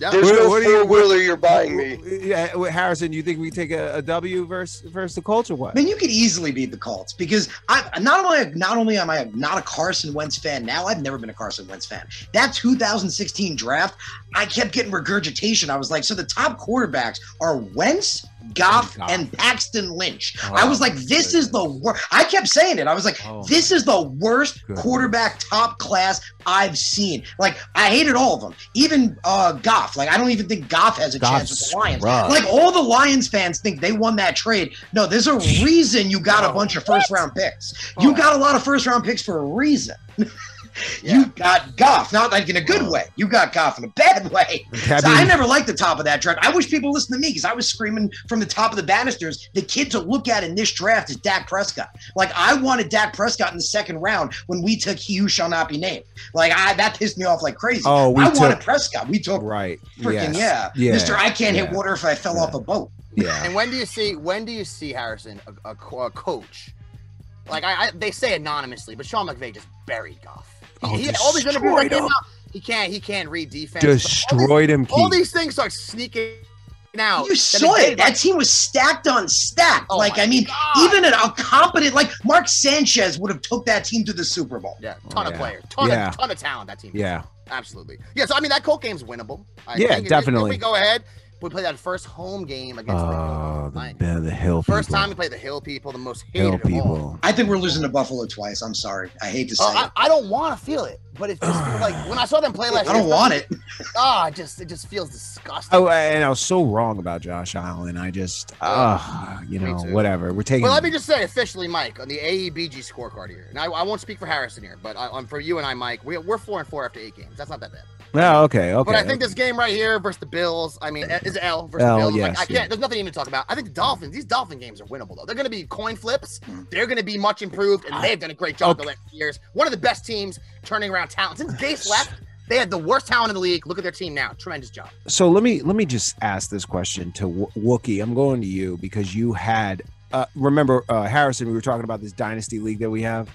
Yeah. There's What- no what do you- four wheeler you're buying me. Yeah, wait, Harrison, you think we take a, a W versus versus the Colts or what? I mean, you could easily beat the Colts because I not only not only am I not a Carson Wentz fan now, I've never been a Carson Wentz fan. That 2016 draft, I kept getting regurgitation. I was like, so the top quarterbacks are Wentz, Goff, Goff. and Paxton Lynch. Oh, I was like, this is the worst. I kept saying it. I was like, Oh, this is the worst Good. quarterback top class I've seen. Like, I hated all of them, even uh, Goff. Like, I don't even think Goff has a chance with the Lions. scrub. Like all the Lions fans think they won that trade. No, there's a reason you got a bunch of first round picks. You Oh. got a lot of first round picks for a reason. Yeah. You got Goff, not like in a good way. You got Goff in a bad way. I So I never liked the top of that draft. I wish people listened to me because I was screaming from the top of the banisters. The kid to look at in this draft is Dak Prescott. Like I wanted Dak Prescott in the second round when we took he who shall not be named. Like I that pissed me off like crazy. Oh, we I took- wanted Prescott. We took right. freaking yes. yeah. Mr. I can't hit water if I fell yeah. off a boat. Yeah. And when do you see when do you see Harrison a, a, a coach? Like I, I, they say anonymously, but Sean McVay just buried Goff. He, Oh, he had all these interviews like destroyed this now. He can't he can't read defense. All these- Destroyed him, All Keith. these things start sneaking now. You Then saw it. did, That team was stacked on stacked. Oh like I mean, God. even a, a competent like Mark Sanchez would have took that team to the Super Bowl. yeah, ton Oh, of yeah. players, ton Yeah. of ton of talent. That team. Yeah. Absolutely. Yeah. So I mean, that Colt game's winnable. I Yeah, think if- if definitely. we go ahead, we played that first home game against the Hill. Oh, the, the, the hill First people. time we played the Hill people, the most hated hill of all. people. I think we're losing to Buffalo twice. I'm sorry. I hate to say Oh, I, it. I don't want to feel it, but it just feels like when I saw them play last I don't want it. Ah, it just it just feels disgusting. Oh, and I was so wrong about Josh Allen. I just, uh, you know, whatever. We're taking. Well, let me just say officially, Mike, on the AEBG scorecard here, and I, I won't speak for Harrison here, but I, um, for you and I, Mike, we, we're four and four after eight games. That's not that bad. No, okay, okay. But I think this game right here versus the Bills, I mean, is L versus L, Bills? yes, like, I can't. There's nothing even to talk about. I think the Dolphins. These Dolphin games are winnable though. They're going to be coin flips. Mm. They're going to be much improved, and they've done a great job the last years. One of the best teams turning around talent since Gase left. They had the worst talent in the league. Look at their team now. Tremendous job. so let me let me just ask this question to w- Wookie. I'm going to you because you had uh, remember uh, Harrison. We were talking about this dynasty league that we have.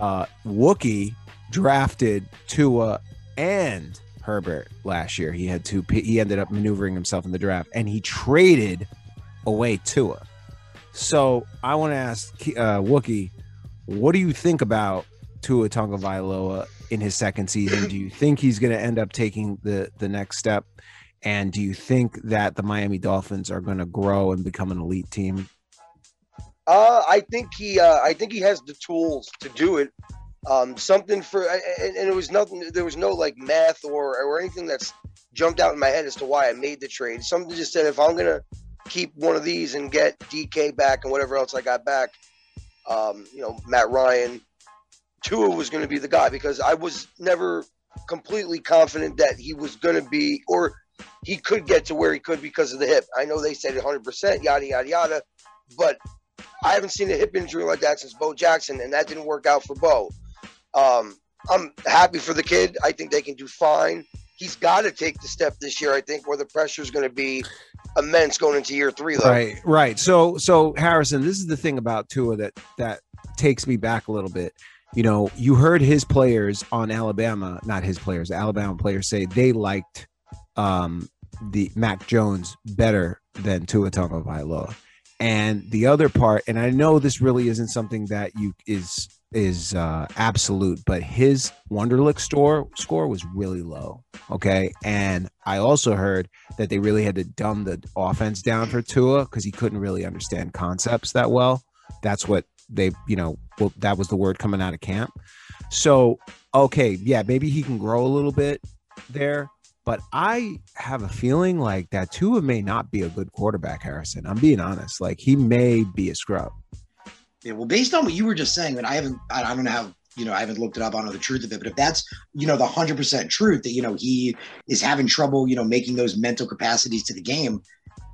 Uh, Wookie drafted Tua and Herbert last year. He had two. He ended up maneuvering himself in the draft, and he traded away Tua. So I want to ask uh, Wookie, what do you think about Tua Tagovailoa in his second season? Do you think he's going to end up taking the the next step? And do you think that the Miami Dolphins are going to grow and become an elite team? Uh, I think he, uh, I think he has the tools to do it. Um, something for, and, and it was nothing. There was no like math or or anything that's jumped out in my head as to why I made the trade. Something just said if I'm gonna keep one of these and get DK back and whatever else I got back, um, you know, Matt Ryan, Tua was going to be the guy because I was never completely confident that he was going to be or he could get to where he could because of the hip. I know they said 100%, yada, yada, yada, but I haven't seen a hip injury like that since Bo Jackson, and that didn't work out for Bo. Um, I'm happy for the kid. I think they can do fine. He's got to take the step this year, I think, where the pressure is going to be immense going into year three, though. Right, right. So, so Harrison, this is the thing about Tua that that takes me back a little bit. You know, you heard his players on Alabama, not his players, Alabama players say they liked um, the Mac Jones better than Tua Tagovailoa. And the other part, and I know this really isn't something that you is is uh, absolute, but his Wonderlic store score was really low. Okay, and I also heard that they really had to dumb the offense down for Tua because he couldn't really understand concepts that well. That's what they, you know, well, that was the word coming out of camp. So, okay, yeah, maybe he can grow a little bit there, but I have a feeling like that Tua may not be a good quarterback, Harrison. I'm being honest. Like he may be a scrub. Yeah, well, based on what you were just saying, and I haven't, I, don't know how, you know, I haven't looked it up. I don't know the truth of it, but if that's, you know, the hundred percent truth that you know he is having trouble, you know, making those mental capacities to the game,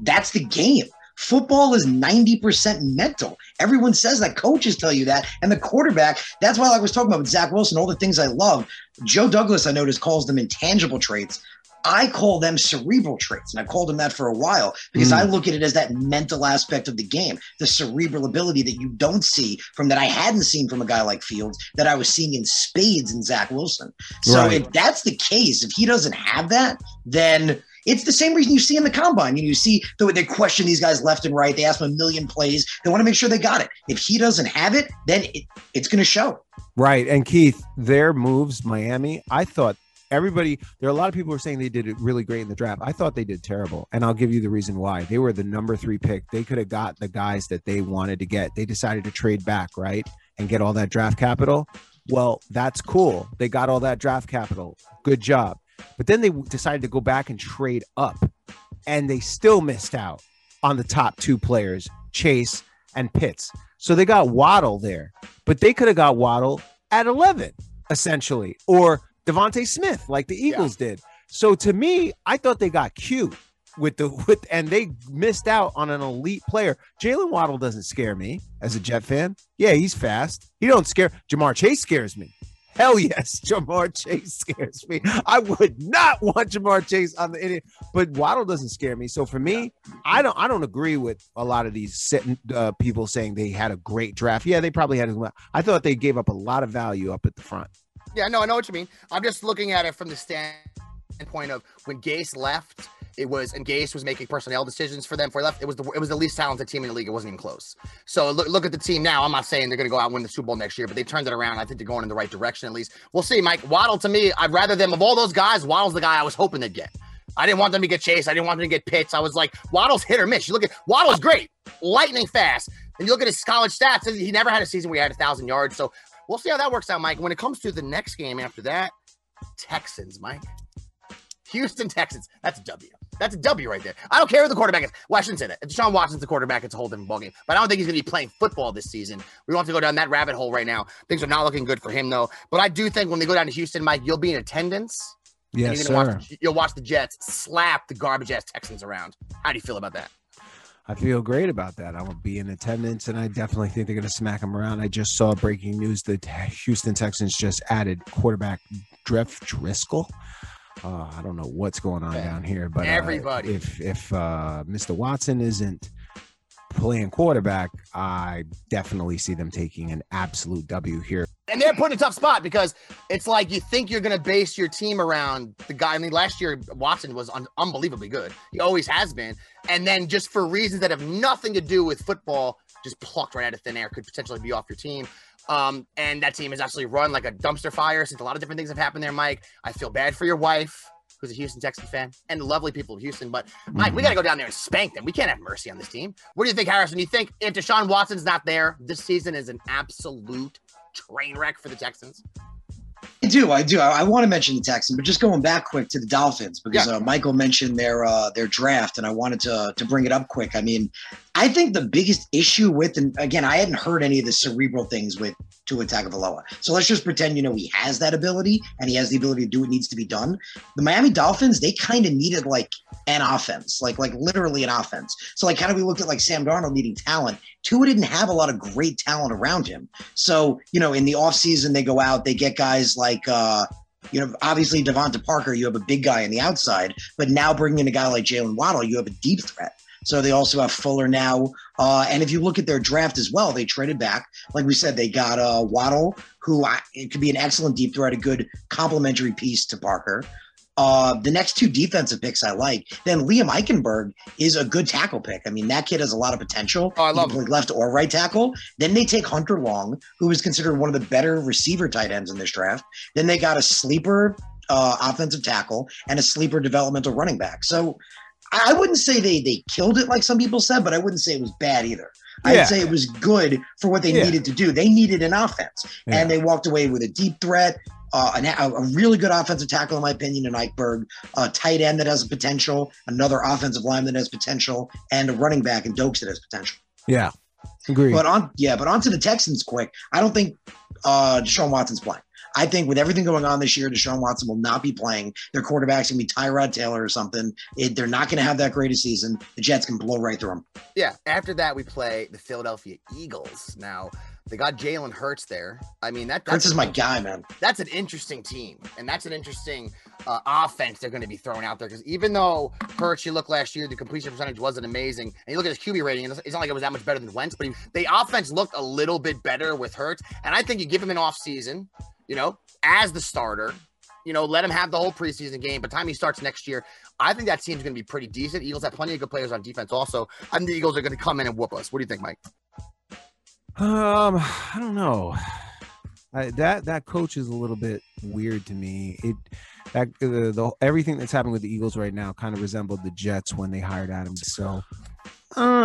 that's the game. Football is 90% mental. Everyone says that. Coaches tell you that. And the quarterback, that's why I was talking about with Zach Wilson, all the things I love. Joe Douglas, I noticed, calls them intangible traits. I call them cerebral traits. And I called them that for a while because I hmm. look at it as that mental aspect of the game, the cerebral ability that you don't see from that I hadn't seen from a guy like Fields, that I was seeing in spades in Zach Wilson. So Right. if that's the case, if he doesn't have that, then it's the same reason you see in the combine. You know, you see the way they question these guys left and right. They ask them a million plays. They want to make sure they got it. If he doesn't have it, then it, it's going to show. Right. And Keith, their moves, Miami, I thought everybody, there are a lot of people who are saying they did it really great in the draft. I thought they did terrible. And I'll give you the reason why. They were the number three pick. They could have got the guys that they wanted to get. They decided to trade back, right? And get all that draft capital. Well, that's cool. They got all that draft capital. Good job. But then they decided to go back and trade up. And they still missed out on the top two players, Chase and Pitts. So they got Waddle there, but they could have got Waddle at 11, essentially, or DeVonta Smith, like the Eagles did. So to me, I thought they got cute with the with, and they missed out on an elite player. Jaylen Waddle doesn't scare me as a Jet fan. Yeah, he's fast. He don't scare. Ja'Marr Chase scares me. Hell yes, Ja'Marr Chase scares me. I would not want Ja'Marr Chase on the Indian, but Waddle doesn't scare me. So for me, I don't I don't agree with a lot of these sitting, uh, people saying they had a great draft. Yeah, they probably had. I thought they gave up a lot of value up at the front. Yeah, no, I know what you mean. I'm just looking at it from the standpoint of when Gase left. It was and Gase was making personnel decisions for them. For left, it was the it was the least talented team in the league. It wasn't even close. So look look at the team now. I'm not saying they're going to go out and win the Super Bowl next year, but they turned it around. I think they're going in the right direction at least. We'll see, Mike Waddle. To me, I'd rather them of all those guys. Waddle's the guy I was hoping they'd get. I didn't want them to get chased. I didn't want them to get Pitts. I was like, Waddle's hit or miss. You look at Waddle's great, lightning fast. And you look at his college stats, he never had a season where he had a thousand yards. So we'll see how that works out, Mike. When it comes to the next game after that, Texans, Mike. Houston Texans. That's a W. That's a W right there. I don't care who the quarterback is. Well, I shouldn't say that. If Deshaun Watson's the quarterback, it's a whole different ballgame. But I don't think he's going to be playing football this season. We don't have to go down that rabbit hole right now. Things are not looking good for him, though. But I do think when they go down to Houston, Mike, you'll be in attendance. Yes, you're sir. Watch, you'll watch the Jets slap the garbage ass Texans around. How do you feel about that? I feel great about that. I will be in attendance, and I definitely think they're going to smack them around. I just saw breaking news that Houston Texans just added quarterback Jeff Driskel. Uh, I don't know what's going on down here, but uh, Everybody. if if uh, Mr. Watson isn't playing quarterback, I definitely see them taking an absolute W here. And they're put in a tough spot because it's like you think you're going to base your team around the guy. I mean, last year Watson was un- unbelievably good. He always has been. And then just for reasons that have nothing to do with football, just plucked right out of thin air, could potentially be off your team. Um, and that team has actually run like a dumpster fire since a lot of different things have happened there, Mike. I feel bad for your wife, who's a Houston Texan fan, and the lovely people of Houston. But Mike, we got to go down there and spank them. We can't have mercy on this team. What do you think, Harrison? You think if Deshaun Watson's not there, this season is an absolute train wreck for the Texans? I do, I do. I, I want to mention the Texans, but just going back quick to the Dolphins because uh, Michael mentioned their uh, their draft, and I wanted to to bring it up quick. I mean, I think the biggest issue with, and again, I hadn't heard any of the cerebral things with Tua Tagovailoa. So let's just pretend, you know, he has that ability and he has the ability to do what needs to be done. The Miami Dolphins, they kind of needed like an offense, like like literally an offense. So like, kind of we looked at like Sam Darnold needing talent. Tua didn't have a lot of great talent around him. So you know, in the offseason, they go out, they get guys like. uh you know, obviously DeVante Parker, you have a big guy on the outside, but now bringing in a guy like Jaylen Waddle, you have a deep threat. So they also have Fuller now. Uh, and if you look at their draft as well, they traded back. Like we said, they got uh, Waddle, who I, it could be an excellent deep threat, a good complementary piece to Parker. Uh, the next two defensive picks I like. Then Liam Eichenberg is a good tackle pick. I mean, that kid has a lot of potential. Oh, I love play left or right tackle. Then they take Hunter Long, who is considered one of the better receiver tight ends in this draft. Then they got a sleeper uh, offensive tackle and a sleeper developmental running back. So I I wouldn't say they they killed it like some people said, but I wouldn't say it was bad either. Yeah. I'd say it was good for what they Yeah. needed to do. They needed an offense, Yeah. and they walked away with a deep threat, uh, an, a, really good offensive tackle, in my opinion, in Eichberg, a tight end that has potential, another offensive lineman that has potential, and a running back in Doaks that has potential. Yeah, agree. But on yeah, but onto the Texans quick. I don't think uh Deshaun Watson's playing. I think with everything going on this year, Deshaun Watson will not be playing. Their quarterback's gonna be Tyrod Taylor or something. It, they're not gonna have that great a season. The Jets can blow right through them. Yeah. After that, we play the Philadelphia Eagles. Now they got Jalen Hurts there. I mean that Hurts that's is my guy, man. that's an interesting team, and that's an interesting uh, offense they're going to be throwing out there. Because even though Hurts, you look last year, the completion percentage wasn't amazing, and you look at his QB rating, it's it's not like it was that much better than Wentz, but he, the offense looked a little bit better with Hurts. And I think you give him an off season, you know, as the starter. You know, let him have the whole preseason game. By the time he starts next year, I think that team's going to be pretty decent. Eagles have plenty of good players on defense. Also, I think the Eagles are going to come in and whoop us. What do you think, Mike? Um, I don't know. I, that that coach is a little bit weird to me. It that the, the everything that's happening with the Eagles right now kind of resembled the Jets when they hired Adam. So I don't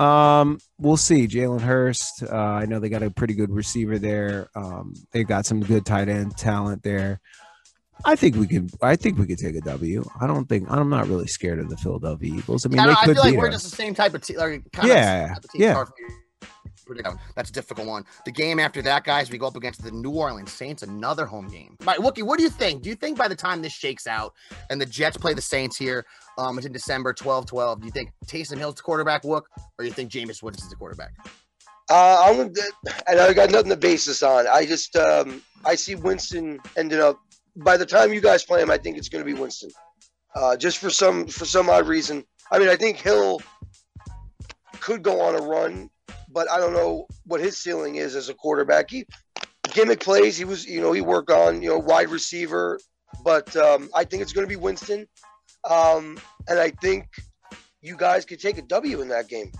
know. Um, we'll see. Jalen Hurts. Uh, I know they got a pretty good receiver there. Um, they got some good tight end talent there. I think we could. I think we could take a W. I don't think. I'm not really scared of the Philadelphia Eagles. I mean, I, they don't- I could feel like we're us. just the same type of team. Like, Yeah, of type of team. yeah. Predict that one. That's a difficult one. The game after that, guys, we go up against the New Orleans Saints, another home game. Right, Wookie, what do you think? Do you think by the time this shakes out and the Jets play the Saints here, um, it's in December 12 12, do you think Taysom Hill's the quarterback, Wook, or you think Jameis Woods is the quarterback? Uh, I'm, and I got nothing to base this on. I just um, I see Winston ending up. By the time you guys play him, I think it's going to be Winston. Uh, just for some for some odd reason. I mean, I think Hill could go on a run, but I don't know what his ceiling is as a quarterback. He gimmick plays. He was, you know, he worked on you know wide receiver, but um, I think it's going to be Winston, um, and I think you guys could take a W in that game.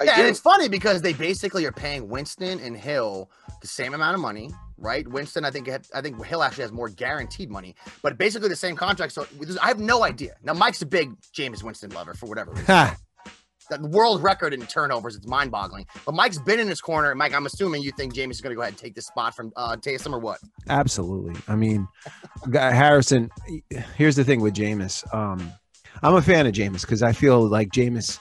I yeah, do. and it's funny because they basically are paying Winston and Hill the same amount of money. right? Winston, I think I think Hill actually has more guaranteed money, but basically the same contract. So I have no idea. Now Mike's a big Jameis Winston lover for whatever reason. The world record in turnovers. It's mind boggling. But Mike's been in his corner. Mike, I'm assuming you think James is going to go ahead and take this spot from uh, Taysom or what? Absolutely. I mean, Harrison. Here's the thing with Jameis. Um, I'm a fan of Jameis because I feel like Jameis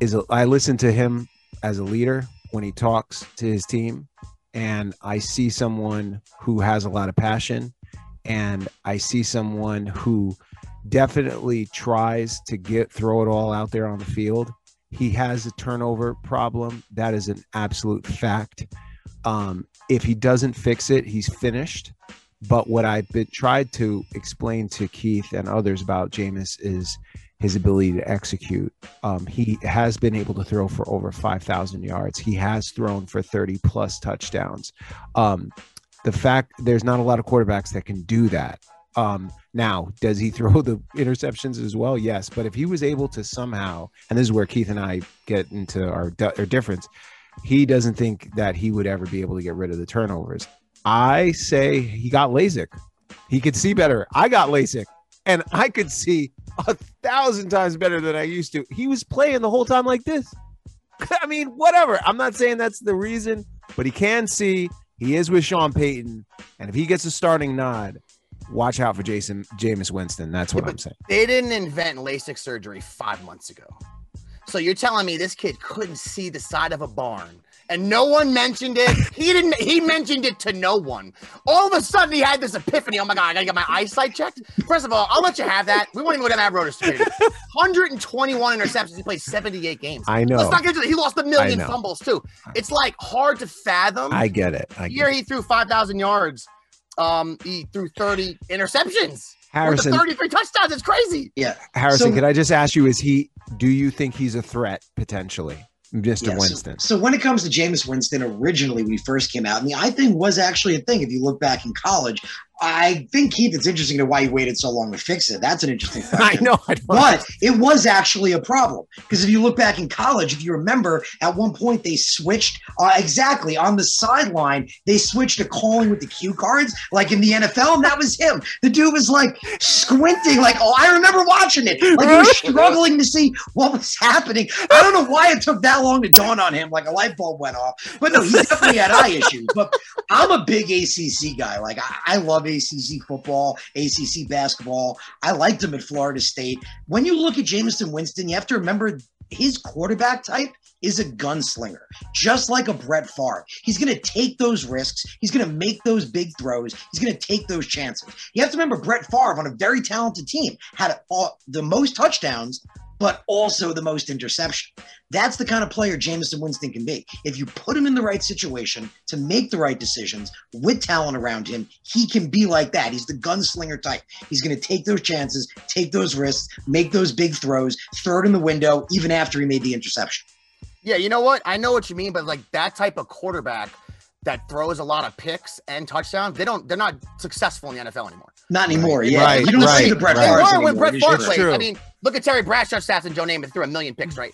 is. A, I listen to him as a leader when he talks to his team, and I see someone who has a lot of passion, and I see someone who definitely tries to get throw it all out there on the field. He has a turnover problem. That is an absolute fact. Um, if he doesn't fix it, he's finished. But what I've been tried to explain to Keith and others about Jameis is his ability to execute. Um, he has been able to throw for over 5,000 yards. He has thrown for 30 plus touchdowns. Um, the fact there's not a lot of quarterbacks that can do that. Um, now, does he throw the interceptions as well? Yes. But if he was able to somehow, and this is where Keith and I get into our, our difference, he doesn't think that he would ever be able to get rid of the turnovers. I say he got LASIK. He could see better. I got LASIK and I could see a thousand times better than I used to. He was playing the whole time like this. I mean, whatever. I'm not saying that's the reason, but he can see. He is with Sean Payton, and if he gets a starting nod, watch out for Jason Jameis Winston. That's what Yeah, I'm saying. They didn't invent LASIK surgery five months ago. So you're telling me this kid couldn't see the side of a barn and no one mentioned it? He didn't, he mentioned it to no one. All of a sudden he had this epiphany. Oh my God, I gotta get my eyesight checked. First of all, I'll let you have that. We won't even go down that road of stupidity. 121 interceptions. He played 78 games. I know. Let's not get into that. He lost a million fumbles too. It's like hard to fathom. I get it. I get it. he threw 5,000 yards. Um, he threw 30 interceptions. Harrison, 33 touchdowns. It's crazy. Yeah. Harrison, So- could I just ask you, is he do you think he's a threat potentially? Mr. Yeah, Winston. So, when it comes to Jameis Winston, originally when he first came out, and the eye thing was actually a thing. If you look back in college, I think Keith, it's interesting to why he waited so long to fix it. That's an interesting I know. I But it was actually a problem because if you look back in college, if you remember, at one point they switched uh, exactly on the sideline. They switched to calling with the cue cards, like in the NFL, and that was him. The dude was like squinting, like, "Oh, I remember watching it." Like he was struggling to see what was happening. I don't know why it took that long to dawn on him. Like a light bulb went off. But no, he definitely had eye issues. But I'm a big ACC guy. Like I, I love ACC football, ACC basketball. I liked him at Florida State. When you look at Jameson Winston, you have to remember his quarterback type is a gunslinger, just like a Brett Favre. He's going to take those risks. He's going to make those big throws. He's going to take those chances. You have to remember Brett Favre on a very talented team had all, the most touchdowns, but also the most interception. That's the kind of player Jameson Winston can be. If you put him in the right situation to make the right decisions with talent around him, he can be like that. He's the gunslinger type. He's going to take those chances, take those risks, make those big throws, throw it in the window, even after he made the interception. Yeah, you know what? I know what you mean, but like that type of quarterback that throws a lot of picks and touchdowns, they don't they're not successful in the NFL anymore. Not anymore. Yeah, Right, you don't see the Brett right. They Favre when Brett It is Favre played. true. I mean, look at Terry Bradshaw stats and Joe Namath threw a million picks, right?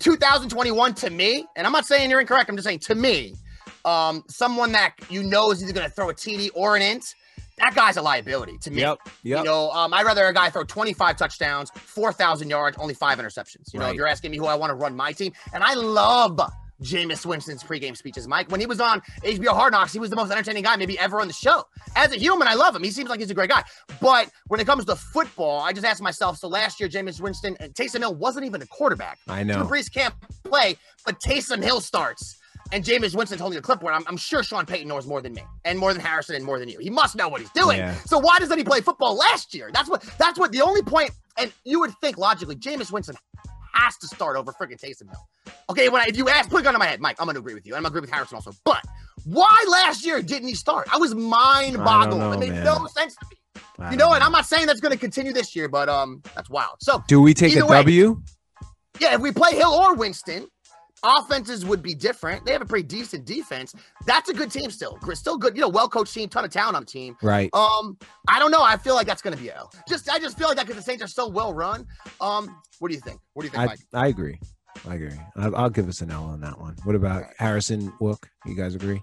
2021 to me, and I'm not saying you're incorrect. I'm just saying to me, um, someone that you know is either going to throw a TD or an int, that guy's a liability to me. Yep. Yep. You know, um, I'd rather a guy throw 25 touchdowns, 4,000 yards, only five interceptions. You know, if you're asking me who I want to run my team, and I love Jameis Winston's pregame speeches, Mike. When he was on HBO Hard Knocks, he was the most entertaining guy maybe ever on the show. As a human, I love him. He seems like he's a great guy. But when it comes to football, I just ask myself. So last year, Jameis Winston and Taysom Hill wasn't even a quarterback. I Drew know. Brees can't play, but Taysom Hill starts. And Jameis Winston's holding the clipboard. I'm, I'm sure Sean Payton knows more than me, and more than Harrison, and more than you. He must know what he's doing. Yeah. So why doesn't he play football last year? That's what. That's what the only point. And you would think logically, Jameis Winston has to start over freaking Taysom Hill. Okay, when I, if you ask, put a gun on my head, Mike, I'm gonna agree with you. and I'm gonna agree with Harrison also. But why last year didn't he start? I was mind boggled. It made man. no sense to me. I You don't know what? I'm not saying that's gonna continue this year, but um, that's wild. So Do we take a way. W? yeah, if we play Hill or Winston, offenses would be different. They have a pretty decent defense. That's a good team still. Still good, you know, well coached team, ton of talent on the team. Right. Um, I don't know. I feel like that's going to be a L. Just, I just feel like that because the Saints are so well run. Um, what do you think? What do you think, I, Mike? I agree. I agree. I, I'll give us an L on that one. What about Harrison Wook? You guys agree?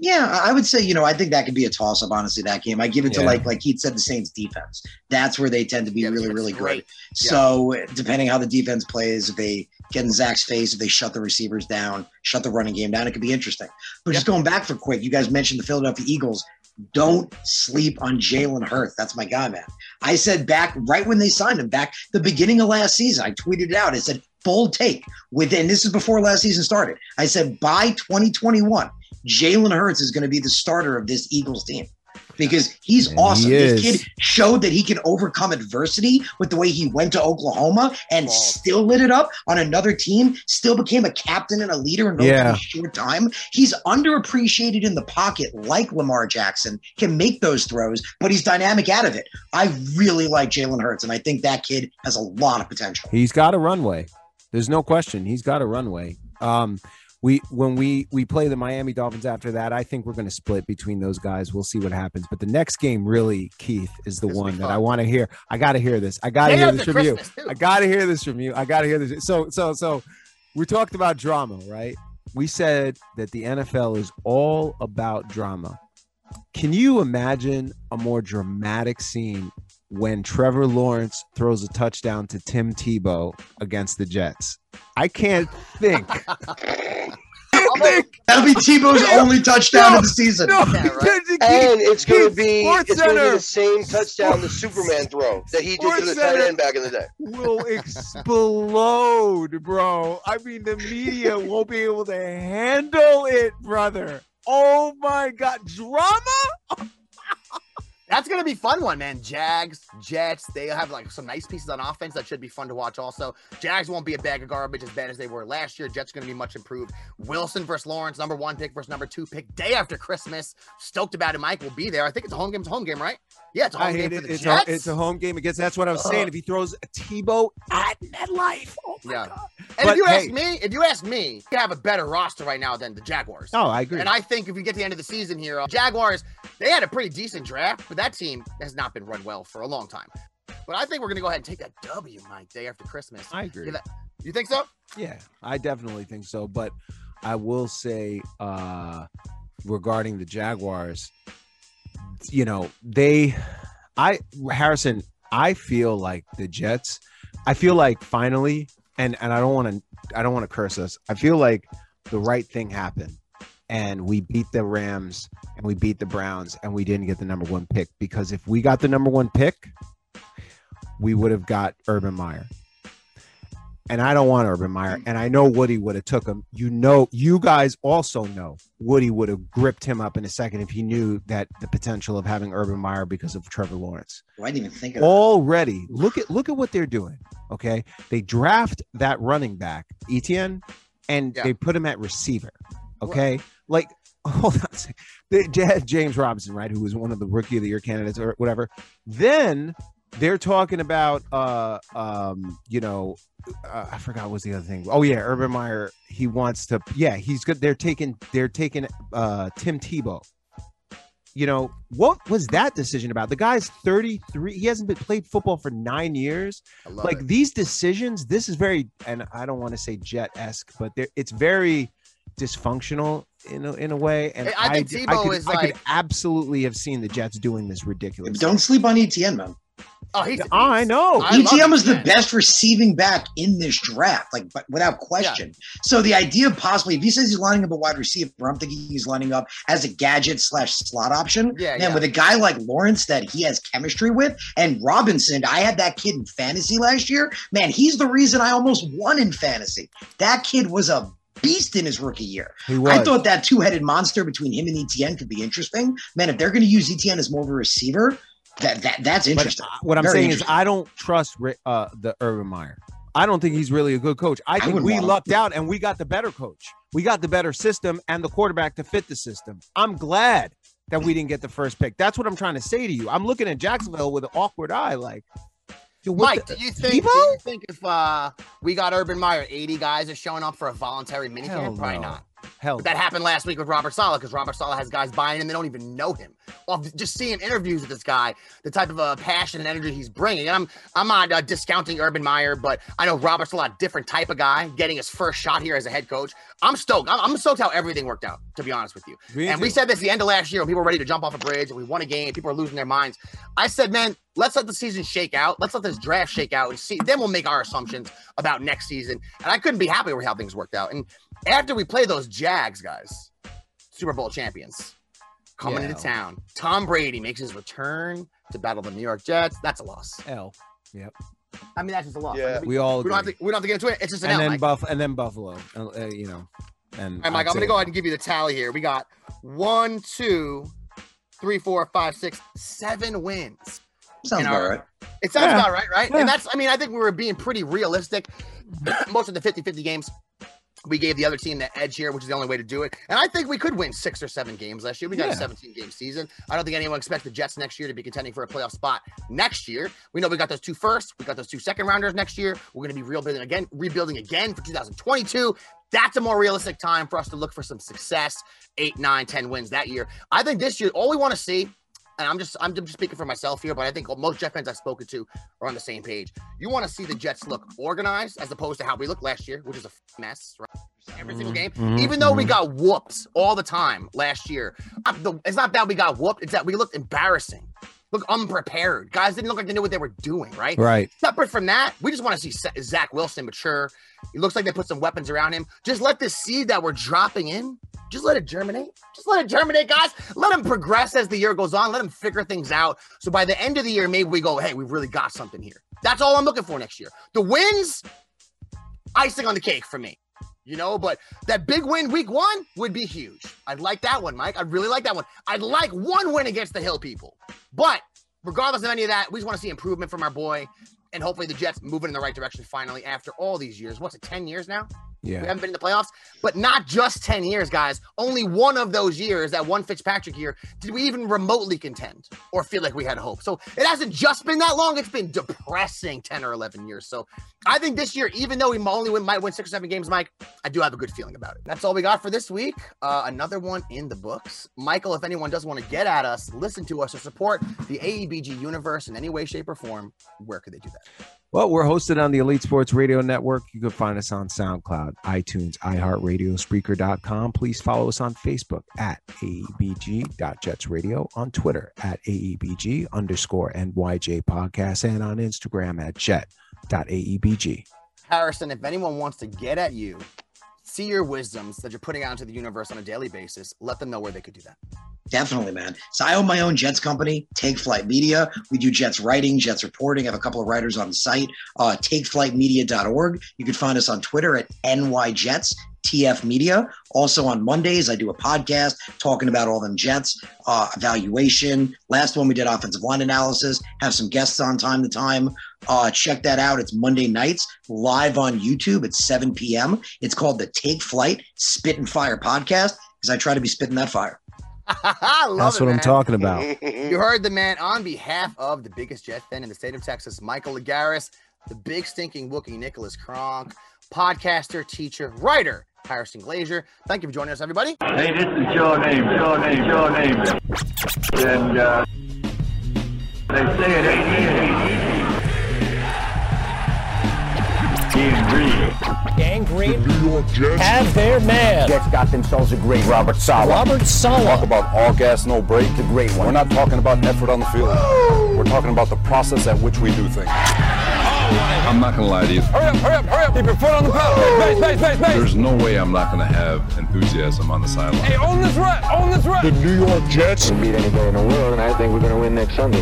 Yeah, I I would say, you know, I think that could be a toss up, honestly, that game. I give it to Yeah. like like Keith said, the Saints defense. That's where they tend to be Yeah, really, really is great. great. Yeah. So depending how the defense plays, if they get in Zach's face, if they shut the receivers down, shut the running game down, it could be interesting. But just going back for quick, you guys mentioned the Philadelphia Eagles. Don't sleep on Jalen Hurts. That's my guy, man. I said back right when they signed him, back the beginning of last season, I tweeted it out. I said, bold take within this is before last season started. I said by 2021, Jalen Hurts is going to be the starter of this Eagles team because he's And awesome. he This is. kid showed that he can overcome adversity with the way he went to Oklahoma and Wow. still lit it up on another team, still became a captain and a leader in a Yeah. short time. He's underappreciated in the pocket like Lamar Jackson, can make those throws, but he's dynamic out of it. I really like Jalen Hurts, and I think that kid has a lot of potential. He's got a runway. There's no question. He's got a runway. Um, we when we we play the Miami Dolphins after that, I think we're going to split between those guys. We'll see what happens. But the next game, really, Keith, is the one that. I want to hear. I got to hear this. I got to hear this from you. I got to hear this from you. I got to hear this. So so so we talked about drama, right? We said that the NFL is all about drama. Can you imagine a more dramatic scene when Trevor Lawrence throws a touchdown to Tim Tebow against the Jets? I can't think. That'll be Tebow's only touchdown of the season. No, Yeah, right. And it's going to be Sports it's going to be the same touchdown the Superman throw that he did to the Center. tight end back in the day. will explode, bro. I mean, the media won't be able to handle it, brother. Oh my god, drama? That's gonna be fun one, man. Jags, Jets, they have like some nice pieces on offense that should be fun to watch. Also, Jags won't be a bag of garbage as bad as they were last year. Jets gonna be much improved. Wilson versus Lawrence, number one pick versus number two pick, day after Christmas. Stoked about it. Mike will be there. I think it's a home game. It's a home game, right? Yeah, it's a home game hate for it. the It's a, Jets. it's a home game against. That's what I was saying. If he throws a Tebow at MetLife, oh my Yeah. god. and but if you hey- ask me, if you ask me, you have a better roster right now than the Jaguars. No, I agree. And I think if we get to the end of the season here, uh, Jaguars, they had a pretty decent draft, but that team has not been run well for a long time. But I think we're going to go ahead and take that W, Mike, day after Christmas. I agree. You think so? Yeah, I definitely think so. But I will say, uh, regarding the Jaguars, you know, they, I, Harrison, I feel like the Jets, I feel like finally, and, and I don't want to, I don't want to curse us. I feel like the right thing happened and we beat the Rams and we beat the Browns and we didn't get the number one pick because if we got the number one pick, we would have got Urban Meyer and I don't want Urban Meyer. And I know Woody would have took him. You know, you guys also know Woody would have gripped him up in a second if he knew that the potential of having Urban Meyer because of Trevor Lawrence. Oh, I didn't even think of that. Already, look at look at what they're doing. Okay, they draft that running back Etienne, and Yeah. they put him at receiver. Okay, like hold on, a second. James Robinson, right, who was one of the rookie of the year candidates or whatever. Then they're talking about, uh, um, you know, uh, I forgot what was the other thing. Oh yeah, Urban Meyer. He wants to. Yeah, he's good. They're taking. They're taking uh, Tim Tebow. You know what was that decision about? The guy's 33. He hasn't been played football for nine years. Like it. these decisions, this is very, and I don't want to say jet esque, but there, it's very dysfunctional in a, in a way. And I think I, Tebow could, is I could absolutely have seen the Jets doing this ridiculous. Don't sleep on Etienne, man. Oh, he's a I beast. know. I love Etienne was the Etienne. best receiving back in this draft, like but without question. So the idea of possibly, if he says he's lining up a wide receiver, I'm thinking he's lining up as a gadget slash slot option. Yeah, And yeah. with a guy like Lawrence that he has chemistry with, and Robinson, I had that kid in fantasy last year. Man, he's the reason I almost won in fantasy. That kid was a beast in his rookie year. I thought that two-headed monster between him and Etienne could be interesting. Man, if they're going to use Etienne as more of a receiver, that that that's But interesting. what I'm Very saying is. I don't trust uh, the Urban Meyer. I don't think he's really a good coach. I think wouldn't we lucked out and we got the better coach. We got the better system and the quarterback to fit the system. I'm glad that we didn't get the first pick. That's what I'm trying to say to you. I'm looking at Jacksonville with an awkward eye, like, yo, what Mike, the- do you think? Do you think if uh, we got Urban Meyer, 80 guys are showing up for a voluntary minicamp? Probably no. not. Hell, That happened last week with Robert Saleh because Robert Saleh has guys buying him. They don't even know him. Well, just seeing interviews with this guy, the type of uh, passion and energy he's bringing. And I'm I'm not uh, discounting Urban Meyer, but I know Robert's a lot different type of guy, getting his first shot here as a head coach. I'm stoked. I'm, I'm stoked how everything worked out. To be honest with you, Me and we said this the end of last year when people were ready to jump off a bridge and we won a game. People are losing their minds. I said, man, let's let the season shake out. Let's let this draft shake out and see. Then we'll make our assumptions about next season. And I couldn't be happier with how things worked out. And after we play those Jags, guys, Super Bowl champions coming Yeah. into town, Tom Brady makes his return to battle the New York Jets. That's a loss. L. Yep. I mean, that's just a loss. Yeah. Like, we, We all we don't have to. We don't have to get into it. It's just an and L. then Mike. Buff and then Buffalo. Uh, you know, and All right, Mike, I'd I'm gonna go ahead and give you the tally here. We got one, two, three, four, five, six, seven wins. Sounds in about right. It sounds Yeah. about right, right? Yeah. And that's, I mean, I think we were being pretty realistic. Most of the 50 50 games, we gave the other team the edge here, which is the only way to do it. And I think we could win six or seven games last year. We got Yeah. a 17 game season. I don't think anyone expects the Jets next year to be contending for a playoff spot next year. We know we got those two first, we got those two second rounders next year. We're going to be rebuilding again, rebuilding again for 2022. That's a more realistic time for us to look for some success, eight, nine, 10 wins that year. I think this year, all we want to see and I'm just I'm just speaking for myself here, but I think most Jet fans I've spoken to are on the same page. You want to see the Jets look organized as opposed to how we looked last year, which is a mess, right? Every single game, Mhm, even though we mhm. got whoops all the time last year. It's not that we got whooped; it's that we looked embarrassing, look unprepared. Guys didn't look like they knew what they were doing, right? Right. Separate from that, we just want to see Zach Wilson mature. It looks like they put some weapons around him. Just let this seed that we're dropping in, just let it germinate. Just let it germinate, guys. Let him progress as the year goes on. Let him figure things out. So by the end of the year, maybe we go, hey, we've really got something here. That's all I'm looking for next year. The wins, icing on the cake for me. You know, but that big win week one would be huge. I'd like that one, Mike. I'd really like that one. I'd like one win against the Hill people. But regardless of any of that, we just want to see improvement from our boy. And hopefully the Jets moving in the right direction finally after all these years. What's it, 10 years now? We haven't been in the playoffs, but not just 10 years, guys. Only one of those years, that one Fitzpatrick year, did we even remotely contend or feel like we had hope. So it hasn't just been that long. It's been depressing 10 or 11 years. So I think this year, even though we only win, might win six or seven games, Mike, I do have a good feeling about it. That's all we got for this week. Uh, another one in the books. Michael, if anyone does want to get at us, listen to us, or support the AEBG universe in any way, shape, or form, where could they do that? Well, we're hosted on the Elite Sports Radio Network. You can find us on SoundCloud, iTunes, iHeartRadio, Spreaker.com. Please follow us on Facebook at AEBG.JetsRadio, on Twitter at AEBG underscore NYJ podcast, and on Instagram at jet.aebg. Harrison, if anyone wants to get at you, see your wisdoms that you're putting out into the universe on a daily basis, let them know where they could do that. Definitely, man. So I own my own Jets company, Take Flight Media. We do Jets writing, Jets reporting. I have a couple of writers on the site, uh, takeflightmedia.org. You can find us on Twitter at NYJets. TF Media. Also on Mondays, I do a podcast talking about all them Jets, uh, evaluation. Last one we did offensive line analysis. Have some guests on time to time. Uh, check that out. It's Monday nights live on YouTube at 7 p.m. It's called the Take Flight Spit and Fire podcast because I try to be spitting that fire. I love That's it, what I'm talking about. You heard the man on behalf of the biggest Jet fan in the state of Texas, Michael Lagaris, the big stinking Wookie Nicholas Kronk, podcaster, teacher, writer, Harrison Glazier. Thank you for joining us, everybody. Hey, this is Joe Name, Joe Name, Joe Name. And uh, they say it ain't easy. Ian Reed. Gang Green have their man. Jets got themselves a great Robert Saleh. Robert Saleh. Talk about all gas, no brake. The great one. We're not talking about effort on the field. We're talking about the process at which we do things. I'm not gonna lie to you. Hurry up, hurry up, hurry up. Keep your foot on the pedal. Base, base, base, base. There's no way I'm not gonna have enthusiasm on the sideline. Hey, own this rep, own this rep. The New York Jets can beat anybody in the world, and I think we're going to win next Sunday.